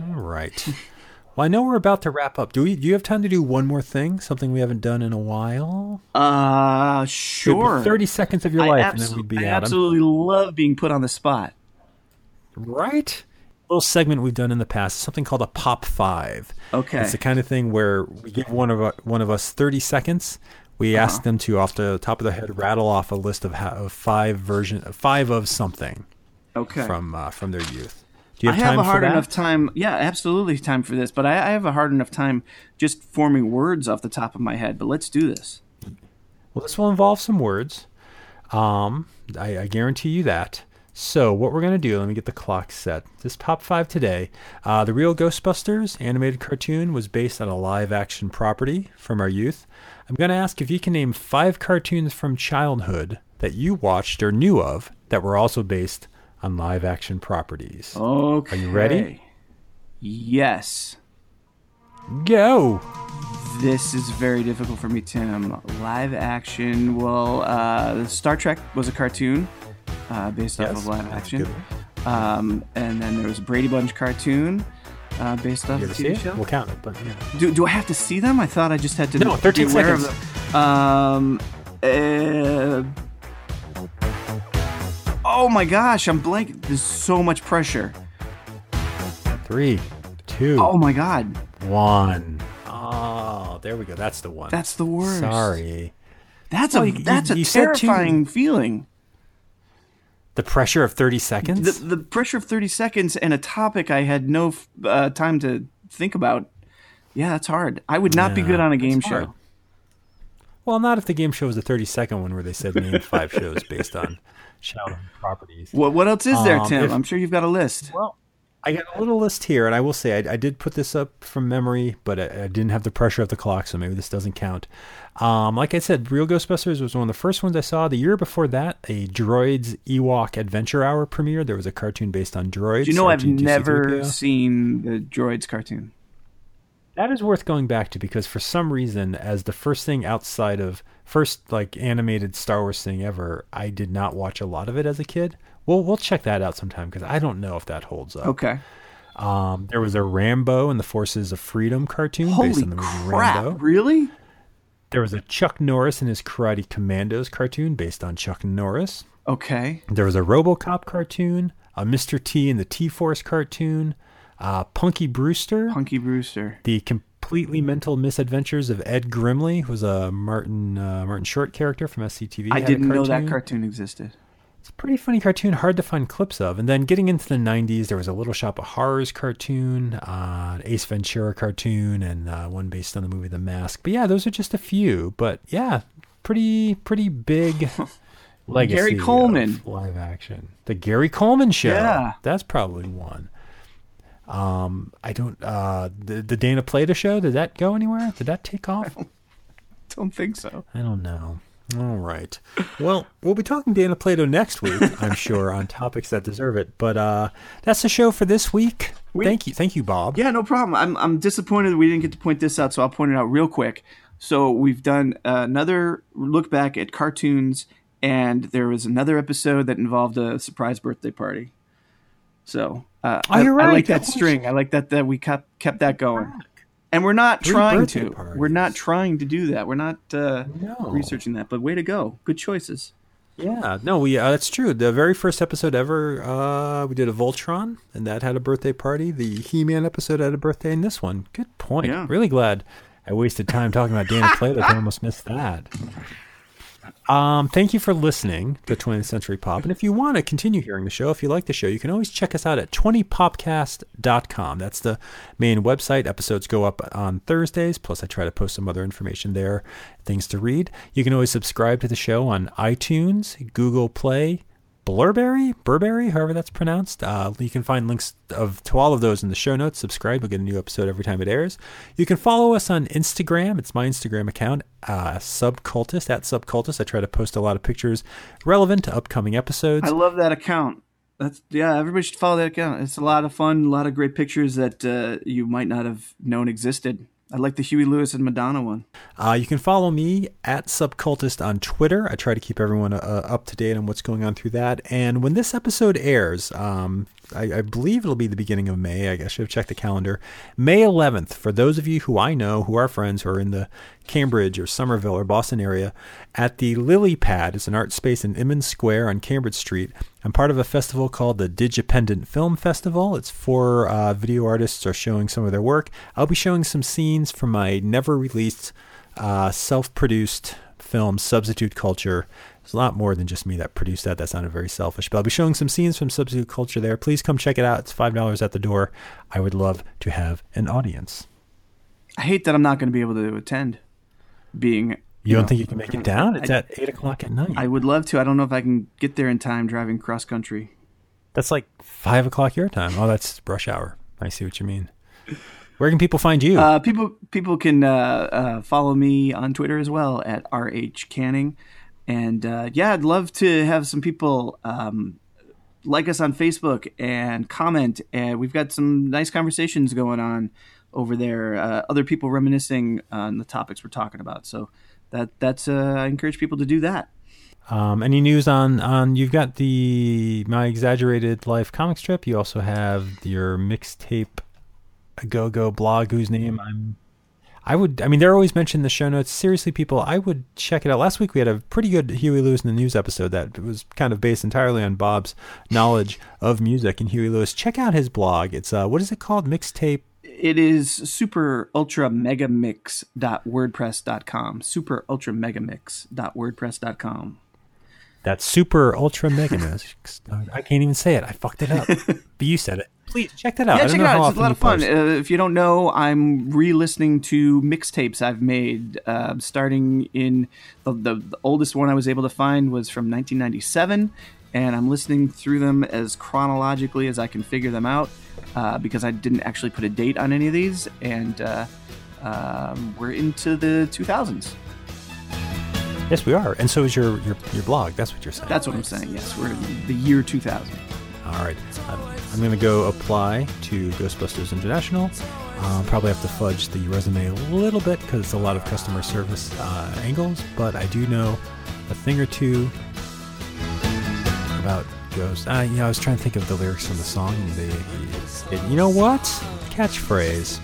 All right. Well, I know we're about to wrap up. Do we? Do you have time to do one more thing? Something we haven't done in a while. Uh, sure. Thirty seconds of your I, life, abso- and then we'd be I at 'em. absolutely love being put on the spot. Right. little segment we've done in the past, something called a pop five. Okay. It's the kind of thing where we give one of one of us thirty seconds. We Uh-huh. ask them to, off the top of their head, rattle off a list of, ha- of five version, five of something Okay. from uh, from their youth. Do you I have a hard enough time. Yeah, absolutely time for this. But I, I have a hard enough time just forming words off the top of my head. But let's do this. Well, this will involve some words. Um, I, I guarantee you that. So, what we're going to do, let me get the clock set. This top five today. Uh, the real Ghostbusters animated cartoon was based on a live action property from our youth. I'm going to ask if you can name five cartoons from childhood that you watched or knew of that were also based on live action properties. Okay. Are you ready? Yes. Go! This is very difficult for me, Tim. Live action. Well, uh, Star Trek was a cartoon uh, based off Yes, of live action. Um, and then there was a Brady Bunch cartoon uh, based off You of ever a see TV show. We'll count it, but yeah. Do, do I have to see them? I thought I just had to No, 13 be aware of seconds. them. Um, uh, oh my gosh, I'm blank. There's so much pressure. Three, two, Oh my god, one. Oh, there we go. That's the one. that's the worst. Sorry. That's Well, a you- that's a you said two. terrifying feeling. The pressure of 30 seconds? The the pressure of 30 seconds and a topic I had no uh, time to think about. Yeah, that's hard. I would not be good on a game that's hard. show. well, not if the game show was a 30 second one where they said name five shows based on childhood properties. What what else is there, Um, Tim? if- I'm sure you've got a list. Well, I got a little list here, and I will say I, I did put this up from memory, but I, I didn't have the pressure of the clock, so maybe this doesn't count. Um, like I said, Real Ghostbusters was one of the first ones I saw. The year before that, a Droids Ewok Adventure Hour premiere. There was a cartoon based on droids. Do you know I've never seen the Droids cartoon? That is worth going back to because for some reason, as the first thing outside of first like animated Star Wars thing ever, I did not watch a lot of it as a kid. We'll we'll check that out sometime because I don't know if that holds up. Okay. Um, there was a Rambo and the Forces of Freedom cartoon based Holy on the movie crap! Rambo. Really? There was a Chuck Norris and his Karate Commandos cartoon based on Chuck Norris. Okay. There was a RoboCop cartoon, a Mr. T and the T Force cartoon, uh, Punky Brewster, Punky Brewster. the completely mental misadventures of Ed Grimley, who was a Martin uh, Martin Short character from SCTV. I didn't know that cartoon. cartoon existed. It's a pretty funny cartoon, hard to find clips of. And then getting into the 90s, there was a Little Shop of Horrors cartoon, uh, Ace Ventura cartoon, and uh, one based on the movie The Mask. But yeah, those are just a few. But yeah, pretty pretty big legacy. Gary of Coleman. live action. The Gary Coleman show. Yeah. That's probably one. Um, I don't. Uh, the the Dana Plato show. Did that go anywhere? Did that take off? Don't think so. I don't know. All right. Well, we'll be talking Dana Plato next week, I'm sure, on topics that deserve it. But uh, that's the show for this week. We- thank you, thank you, Bob. Yeah, no problem. I'm I'm disappointed we didn't get to point this out, so I'll point it out real quick. So we've done another look back at cartoons, and there was another episode that involved a surprise birthday party. So uh, Oh, I, you're I right. like that That was- string. I like that that we kept kept that going. And we're not Three trying to. parties. We're not trying to do that. We're not uh, No. researching that. But way to go. Good choices. Yeah, no, we uh, that's true. The very first episode ever, uh, we did a Voltron, and that had a birthday party. The He-Man episode had a birthday, and this one. Good point. Yeah. Really glad I wasted time talking about Dana Plato. I almost missed that. Um, thank you for listening to 20th Century Pop. And if you want to continue hearing the show, if you like the show, you can always check us out at 20popcast.com. That's the main website. Episodes go up on Thursdays. Plus, I try to post some other information there, things to read. You can always subscribe to the show on iTunes, Google Play, Blurberry, Burberry, however that's pronounced. Uh, you can find links of to all of those in the show notes. Subscribe; you'll get a new episode every time it airs. You can follow us on Instagram. It's my Instagram account, uh, Subcultist at Subcultist. I try to post a lot of pictures relevant to upcoming episodes. I love that account. That's yeah. Everybody should follow that account. It's a lot of fun. A lot of great pictures that uh, you might not have known existed. I like the Huey Lewis and Madonna one. Uh, you can follow me at Subcultist on Twitter. I try to keep everyone uh, up to date on what's going on through that. And when this episode airs, um, I, I, believe it'll be the beginning of May. I guess I should have checked the calendar. May 11th, for those of you who I know, who are friends, who are in the Cambridge or Somerville or Boston area, at the Lily Pad. It's an art space in Inman Square on Cambridge Street. I'm part of a festival called the Digipendent Film Festival. It's four uh, video artists are showing some of their work. I'll be showing some scenes from my never released, uh, self produced film, Substitute Culture. There's a lot more than just me that produced that. That sounded very selfish. But I'll be showing some scenes from Substitute Culture there. Please come check it out. It's $5 at the door. I would love to have an audience. I hate that I'm not going to be able to attend. Being you, you don't know, think you can make it down? It's I, at eight o'clock at night. I would love to. I don't know if I can get there in time driving cross country. That's like five o'clock your time. Oh, that's rush hour. I see what you mean. Where can people find you? Uh, people people can uh, uh, follow me on Twitter as well at rh canning. And uh, yeah, I'd love to have some people um, like us on Facebook and comment. And we've got some nice conversations going on over there. Uh, other people reminiscing on the topics we're talking about. So that that's uh, I encourage people to do that. Um, any news on on you've got the my exaggerated life comic strip. You also have your mixtape a go go blog whose name I'm I would, I mean, they're always mentioned in the show notes. Seriously, people, I would check it out. Last week we had a pretty good Huey Lewis in the News episode that was kind of based entirely on Bob's knowledge of music and Huey Lewis. Check out his blog. It's, uh, what is it called? Mixtape. It is super ultra mega mix dot wordpress dot com. Super ultra mega mix dot wordpress dot com. That's super ultra mega mix. I can't even say it. I fucked it up. but you said it please check that out. Yeah, check it out. It's a lot of fun. Uh, if you don't know, I'm re-listening to mixtapes I've made, uh, starting in the, the, the oldest one I was able to find was from 1997, and I'm listening through them as chronologically as I can figure them out, uh, because I didn't actually put a date on any of these, and uh, um, we're into the 2000s. Yes, we are, and so is your, your your blog. That's what you're saying. That's what I'm saying. Yes, we're in the year 2000. All right. I'm, I'm going to go apply to Ghostbusters International. Uh, probably have to fudge the resume a little bit because it's a lot of customer service uh, angles, but I do know a thing or two about Ghost. Uh, you know, I was trying to think of the lyrics from the song. They, you know what? Catchphrase.